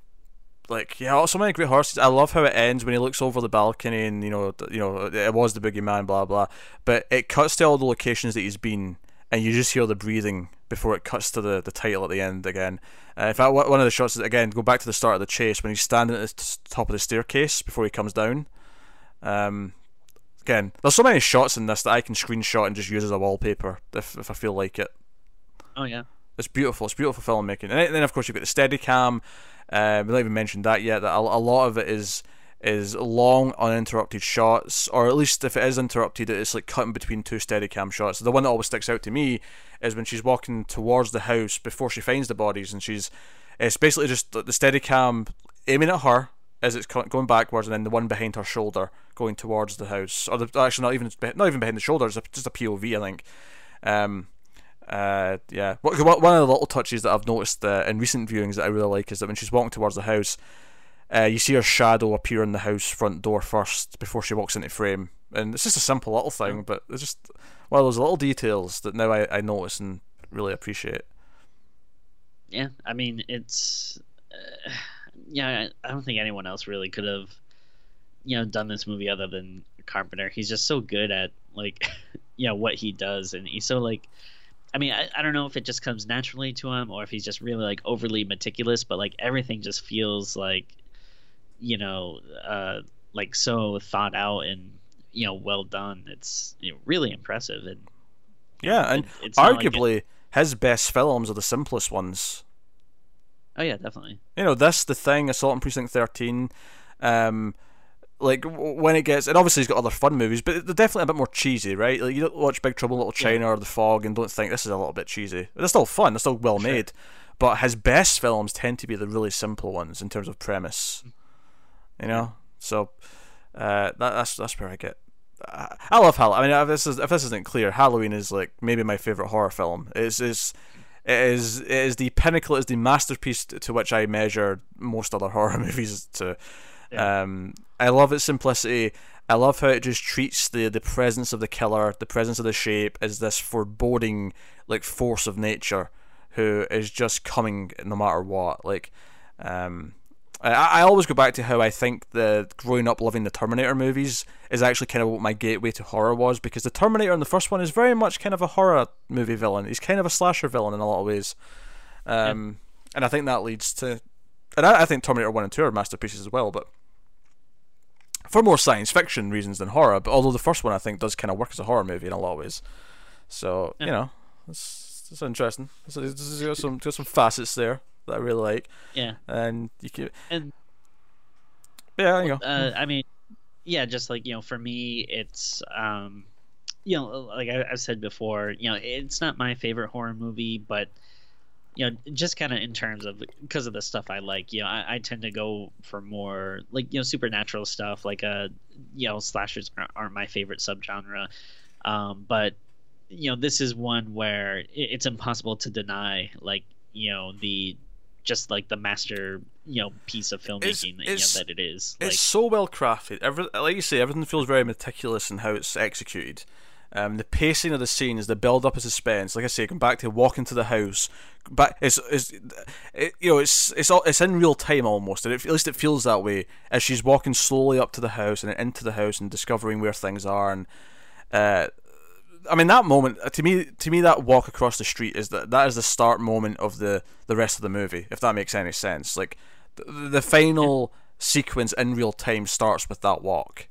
like yeah, so many great horses. I love how it ends when he looks over the balcony and you know, you know, it was the boogeyman, blah blah. But it cuts to all the locations that he's been, and you just hear the breathing before it cuts to the, the title at the end again. Uh, in fact, one of the shots is again go back to the start of the chase when he's standing at the top of the staircase before he comes down. Um, again, there's so many shots in this that I can screenshot and just use as a wallpaper if if I feel like it. Oh yeah, it's beautiful. It's beautiful filmmaking, and then of course you've got the Steadicam. Uh, we not even mentioned that yet. That a, a lot of it is is long uninterrupted shots, or at least if it is interrupted, it's like cutting between two Steadicam shots. The one that always sticks out to me is when she's walking towards the house before she finds the bodies, and she's it's basically just the Steadicam aiming at her as it's going backwards, and then the one behind her shoulder going towards the house, or the, actually not even not even behind the shoulder, it's just a POV, I think. Um, uh, yeah, one of the little touches that I've noticed uh, in recent viewings that I really like is that when she's walking towards the house, uh, you see her shadow appear in the house front door first before she walks into frame, and it's just a simple little thing, but it's just one of those little details that now I, I notice and really appreciate. Yeah, I mean it's uh, yeah. I don't think anyone else really could have you know done this movie other than Carpenter. He's just so good at like <laughs> you know what he does, and he's so like I mean, I, I don't know if it just comes naturally to him or if he's just really like overly meticulous, but like everything just feels like, you know, uh, like so thought out and you know well done. It's you know, really impressive and yeah, and it, arguably like it, his best films are the simplest ones. Oh yeah, definitely. You know, this the thing, Assault on Precinct Thirteen. Um, like when it gets, and obviously he's got other fun movies, but they're definitely a bit more cheesy, right? Like you don't watch Big Trouble in Little China yeah. or The Fog and don't think this is a little bit cheesy. They're still fun, they're still well sure. made, but his best films tend to be the really simple ones in terms of premise. You know, so uh, that, that's that's where I get. I, I love Halloween. I mean, if this is if this isn't clear, Halloween is like maybe my favorite horror film. It's is it is it is the pinnacle. It is the masterpiece to, to which I measure most other <laughs> horror movies to. Yeah. Um, I love its simplicity. I love how it just treats the the presence of the killer, the presence of the shape, as this foreboding like force of nature who is just coming no matter what. Like, um, I, I always go back to how I think the growing up loving the Terminator movies is actually kind of what my gateway to horror was because the Terminator in the first one is very much kind of a horror movie villain. He's kind of a slasher villain in a lot of ways, um, yeah. and I think that leads to, and I, I think Terminator One and Two are masterpieces as well, but for more science fiction reasons than horror. But although the first one I think does kind of work as a horror movie in a lot of ways, so yeah. you know, it's, it's interesting. It's, it's got some got some facets there that I really like. Yeah, and you can and yeah, you know. Uh, I mean, yeah, just like you know, for me, it's um, you know, like I, I've said before, you know, it's not my favorite horror movie, but you know, just kind of in terms of because of the stuff I like, you know, I, I, tend to go for more like you know supernatural stuff. Like uh, you know, slashers aren't, aren't my favorite subgenre, um, but you know, this is one where it's impossible to deny, like you know, the just like the master you know piece of filmmaking it's, that, it's, you know, that it is. It's like, so well crafted. Every, like you say, everything feels very meticulous in how it's executed. Um, the pacing of the scenes, the build up of suspense. Like I say, come back to walking to the house. But it's, it's it, you know it's it's all, it's in real time almost. It, at least it feels that way as she's walking slowly up to the house and into the house and discovering where things are. And uh, I mean that moment to me to me that walk across the street is that that is the start moment of the the rest of the movie. If that makes any sense, like the, the final sequence in real time starts with that walk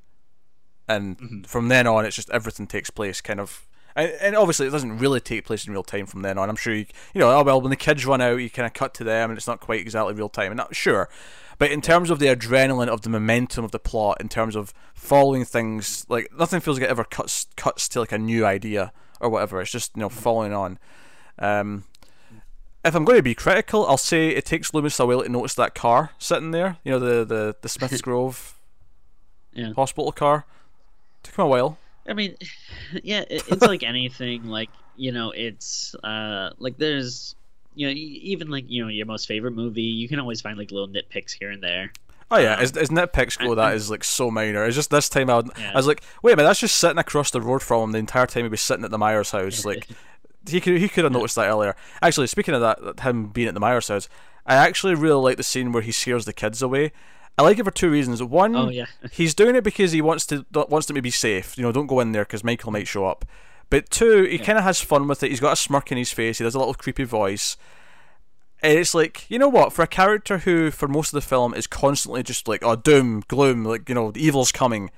and mm-hmm. from then on, it's just everything takes place kind of. And, and obviously, it doesn't really take place in real time from then on. I'm sure you, you know, oh well, when the kids run out, you kind of cut to them, and it's not quite exactly real time. And not sure, but in terms of the adrenaline of the momentum of the plot, in terms of following things, like nothing feels like it ever cuts cuts to like a new idea or whatever. It's just you know following on. Um, if I'm going to be critical, I'll say it takes Loomis a while to notice that car sitting there. You know, the the the Smiths <laughs> Grove yeah. hospital car. Took him a while. I mean, <laughs> yeah, it, it's like anything. Like you know, it's uh, like there's you know even like you know your most favorite movie, you can always find like little nitpicks here and there. Oh yeah, um, as, as nitpicks go, that is like so minor. It's just this time I, would, yeah. I was like, wait a minute, that's just sitting across the road from him the entire time he was sitting at the Myers house. Like <laughs> he could he could have noticed that earlier. Actually, speaking of that, him being at the Myers house, I actually really like the scene where he scares the kids away. I like it for two reasons. One, Oh yeah. <laughs> he's doing it because he wants to wants them to be safe. You know, don't go in there because Michael might show up. But two, he Yeah. kind of has fun with it. He's got a smirk in his face. He does a little creepy voice. And it's like, you know what? For a character who, for most of the film, is constantly just like, oh, doom, gloom, like, you know, the evil's coming.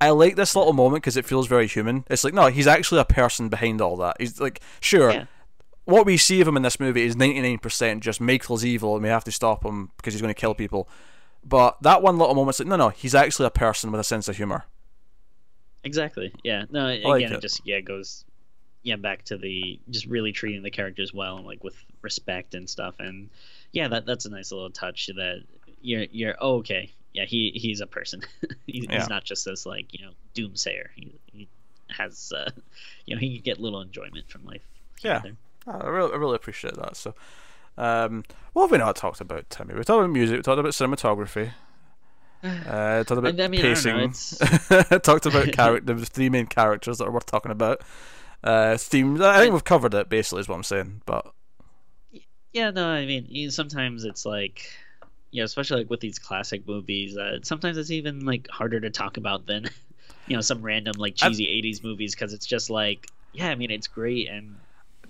I like this little moment because it feels very human. It's like, no, he's actually a person behind all that. He's like, sure, Yeah. what we see of him in this movie is 99% just Michael's evil and we have to stop him because he's going to kill people. But that one little moment's like, no, no, he's actually a person with a sense of humor. Exactly. Yeah. No. Again, like it. it. just yeah goes yeah back to the just really treating the characters well and like with respect and stuff. And yeah, that that's a nice little touch that you're you're oh, okay. Yeah, he he's a person. <laughs> he, Yeah. He's not just this like you know doomsayer. He, he has uh, <laughs> you know he can get little enjoyment from life. Yeah. there. I really, I really appreciate that. So, um, what have we not talked about, Timmy? We talked about music, we talked about cinematography, uh, talked about I mean, I pacing, know, <laughs> talked about <laughs> character, the three main characters that are worth talking about. Uh, themes. I think we've covered it. Basically, is what I'm saying. But Yeah, no, I mean, you sometimes it's like, you know, especially like with these classic movies, uh, sometimes it's even like harder to talk about than, <laughs> you know, some random like I've- cheesy '80s movies because it's just like, yeah, I mean, it's great and.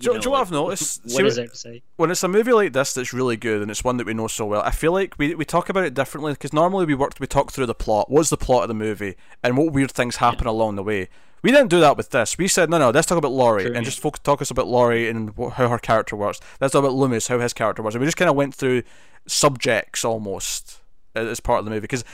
Do you- know, do you know what like, I've noticed? What is there to say? when it's a movie like this that's really good and it's one that we know so well, I feel like we, we talk about it differently because normally we work we talk through the plot. What's the plot of the movie and what weird things happen along the way. We didn't do that with this. We said no, no. Let's talk about Laurie True, and yeah. just focus, talk us about Laurie and how her character works. Let's talk about Loomis, how his character works. And we just kind of went through subjects almost as as part of the movie because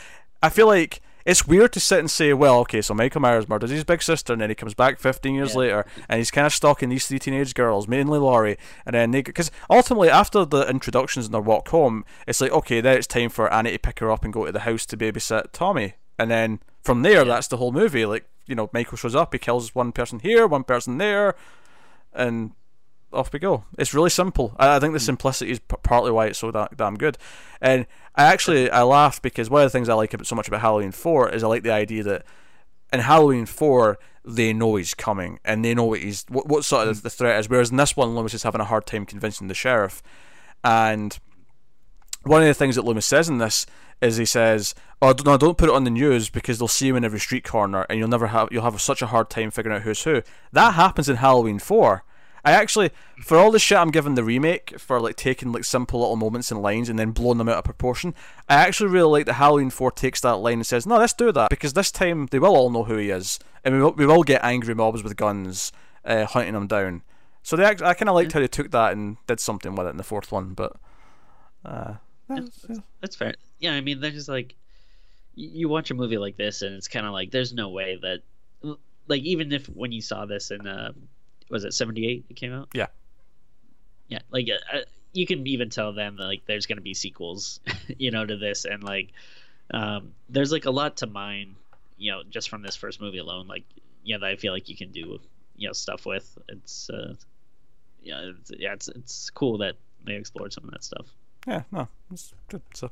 I feel like it's weird to sit and say, well, okay, so Michael Myers murders his big sister, and then he comes back 15 years Yeah. later, and he's kind of stalking these three teenage girls, mainly Laurie, and then they, because ultimately after the introductions and their walk home, it's like, okay, then it's time for Annie to pick her up and go to the house to babysit Tommy, and then from there, that's the whole movie. Like, you know, Michael shows up, he kills one person here, one person there, and off we go. It's really simple. I, I think the hmm. simplicity is p- partly why it's so da- damn good. And I actually I laughed because one of the things I like about so much about Halloween Four is I like the idea that in Halloween Four they know he's coming and they know what he's what, what sort of hmm. the threat is. Whereas in this one, Loomis is having a hard time convincing the sheriff, and one of the things that Loomis says in this is he says, "Oh no, don't put it on the news because they'll see him in every street corner, and you'll never have you'll have such a hard time figuring out who's who." That happens in Halloween Four. I actually, for all the shit I'm giving the remake for like taking like simple little moments and lines and then blowing them out of proportion, I actually really like that Halloween Four takes that line and says, "No, let's do that because this time they will all know who he is, and we will, we will get angry mobs with guns uh, hunting him down." So they, I kind of liked how they took that and did something with it in the fourth one, but. Uh, yeah, yeah. That's fair. Yeah, I mean, there's like, you watch a movie like this, and it's kind of like, there's no way that, like, even if when you saw this in, uh, was it '78 it came out? Yeah. Yeah, like, uh, uh, you can even tell them that, like, there's gonna be sequels, <laughs> you know, to this, and like, um, there's like a lot to mine, you know, just from this first movie alone. Like, yeah, that I feel like you can do, you know, stuff with. It's, uh, yeah, it's, yeah, it's it's cool that they explored some of that stuff. Yeah, no, it's good. So,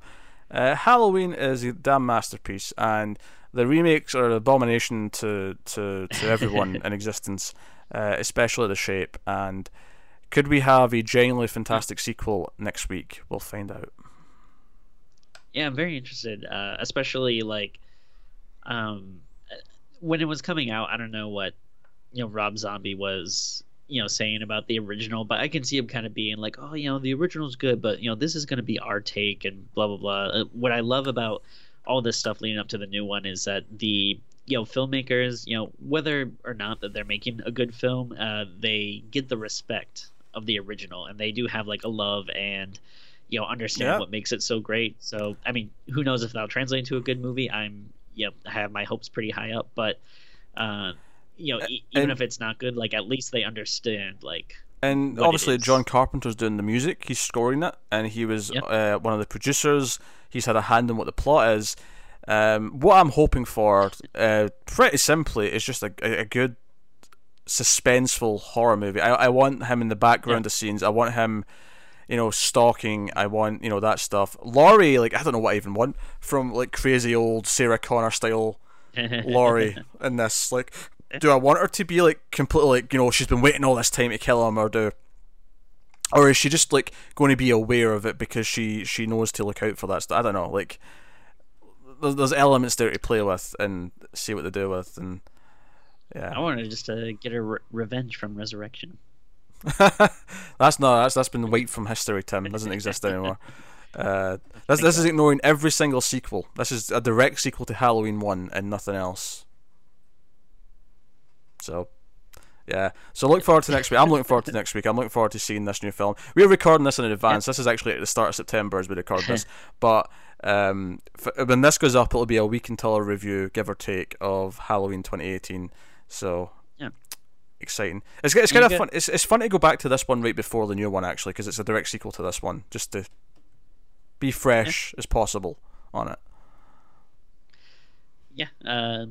uh, Halloween is a damn masterpiece, and the remakes are an abomination to to, to everyone <laughs> in existence, uh, especially the shape. And could we have a genuinely fantastic sequel next week? We'll find out. Yeah, I'm very interested, uh, especially like um, when it was coming out. I don't know what you know Rob Zombie was you know saying about the original, but I can see him kind of being like, oh, you know, the original's good, but you know, this is going to be our take and blah blah blah. Uh, what I love about all this stuff leading up to the new one is that the you know filmmakers, you know, whether or not that they're making a good film, uh, they get the respect of the original, and they do have like a love and you know understand Yeah. what makes it so great. So I mean, who knows if that'll translate into a good movie? I'm you know I have my hopes pretty high up, but uh, you know e- even if it's not good, like at least they understand like And obviously. John Carpenter's doing the music. He's scoring it, and he was Yep. uh, one of the producers. He's had a hand in what the plot is. Um, what I'm hoping for, uh, pretty simply, is just a, a, good suspenseful horror movie. I, I want him in the background of scenes. I want him, you know, stalking. I want you know that stuff. Laurie, like I don't know what I even want from like crazy old Sarah Connor style <laughs> Laurie in this. Like, do I want her to be like completely like you know she's been waiting all this time to kill him, or do or is she just like going to be aware of it because she she knows to look out for that stuff? I don't know. Like, there's, there's elements there to play with and see what they do with, and yeah. I wanted just to get a re- revenge from Resurrection. <laughs> that's not that's that's been wiped from history. Tim it doesn't exist anymore. <laughs> Uh, this this is ignoring every single sequel. This is a direct sequel to Halloween one and nothing else. So yeah. So look forward to next week. I'm looking forward to next week. I'm looking forward to seeing this new film. We're recording this in advance. This is actually at the start of September as we record this. but um, when this goes up, it'll be a week until a review, give or take, of Halloween 2018. So yeah. exciting. It's it's kind of fun. It's it's fun to go back to this one right before the new one actually because it's a direct sequel to this one, just to be fresh yeah. as possible on it. Yeah. Uh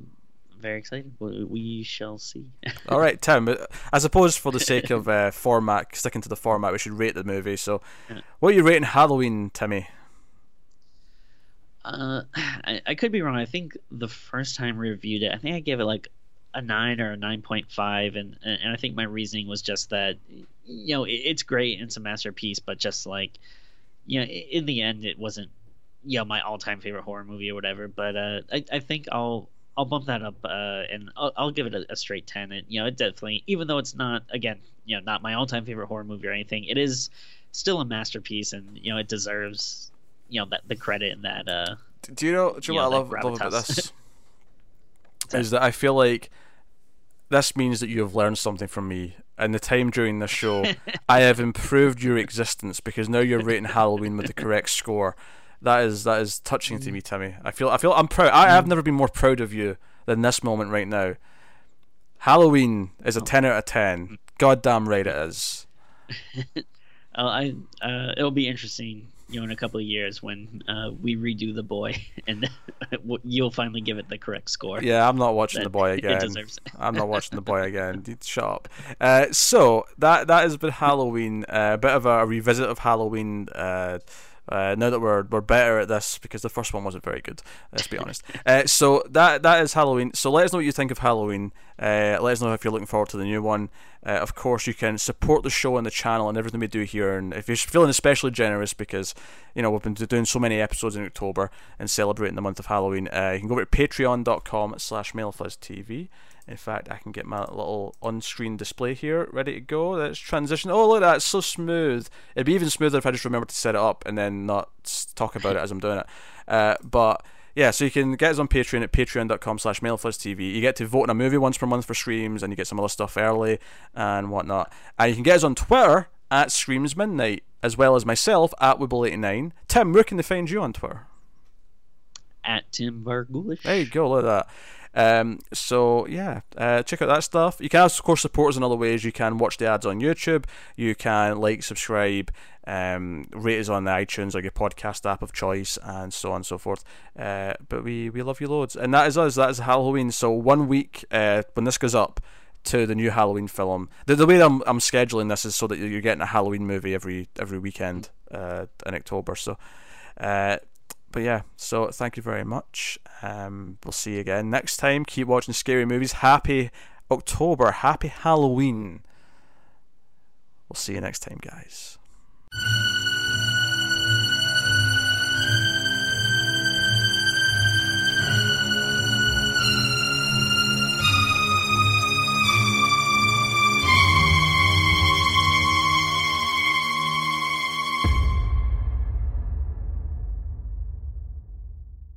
very exciting. We shall see. <laughs> All right, Tim. I suppose for the sake of uh, format, sticking to the format, we should rate the movie. So, yeah. what are you rating Halloween, Timmy? Uh, <sighs> I, I could be wrong. I think the first time we reviewed it, I think I gave it like a nine or a nine point five, and and I think my reasoning was just that you know it, it's great and it's a masterpiece, but just like you know in the end it wasn't you know my all time favorite horror movie or whatever. But uh, I I think I'll I'll bump that up uh, and I'll, I'll, give it a, a, straight 10 and you know it definitely even though it's not again you know not my all-time favorite horror movie or anything it is still a masterpiece and you know it deserves you know that the credit and that uh do you know do you, know, know what I love, love about this? <laughs> Is that I feel like this means that you have learned something from me and the time during this show <laughs> I have improved your existence because now you're rating Halloween with the correct score that is that is touching to me, Timmy. I feel I feel I'm proud. I have mm. never been more proud of you than this moment right now. Halloween is a ten out of ten. Goddamn right it is. <laughs> uh, I uh, it'll be interesting, you know, in a couple of years when uh, we redo the boy, <laughs> and <laughs> you'll finally give it the correct score. Yeah, I'm not watching the boy again. I'm not watching the boy again. Shut up. Uh, so that that has been Halloween. Uh, a bit of a revisit of Halloween. Uh, now that we're we're better at this because the first one wasn't very good. Let's be <laughs> honest. Uh, so that that is Halloween. So let us know what you think of Halloween. Uh, let us know if you're looking forward to the new one. Uh, of course, you can support the show and the channel and everything we do here. And if you're feeling especially generous because you know we've been doing so many episodes in October and celebrating the month of Halloween, uh, you can go over to Patreon.com/slash TV. In fact, I can get my little on-screen display here ready to go. Let's transition. Oh, look at that. It's so smooth. It'd be even smoother if I just remember to set it up and then not talk about it as I'm doing it. Uh, but yeah, so you can get us on Patreon at patreon.com slash TV. You get to vote in a movie once per month for streams and you get some other stuff early and whatnot. And you can get us on Twitter at Screams Midnight, as well as myself at Wibble89. Tim, where can they find you on Twitter? At Tim Vargulish. There you go, look at that. Um, so yeah, uh, check out that stuff. You can of course support us in other ways. You can watch the ads on YouTube. You can like, subscribe, um, rate us on the iTunes or your podcast app of choice, and so on and so forth. Uh, but we we love you loads, and that is us. That is Halloween. So one week uh, when this goes up to the new Halloween film. The, the way I'm, I'm scheduling this is so that you're getting a Halloween movie every every weekend uh, in October. So uh, but yeah, so thank you very much. Um, we'll see you again next time. Keep watching scary movies. Happy October. Happy Halloween. We'll see you next time, guys.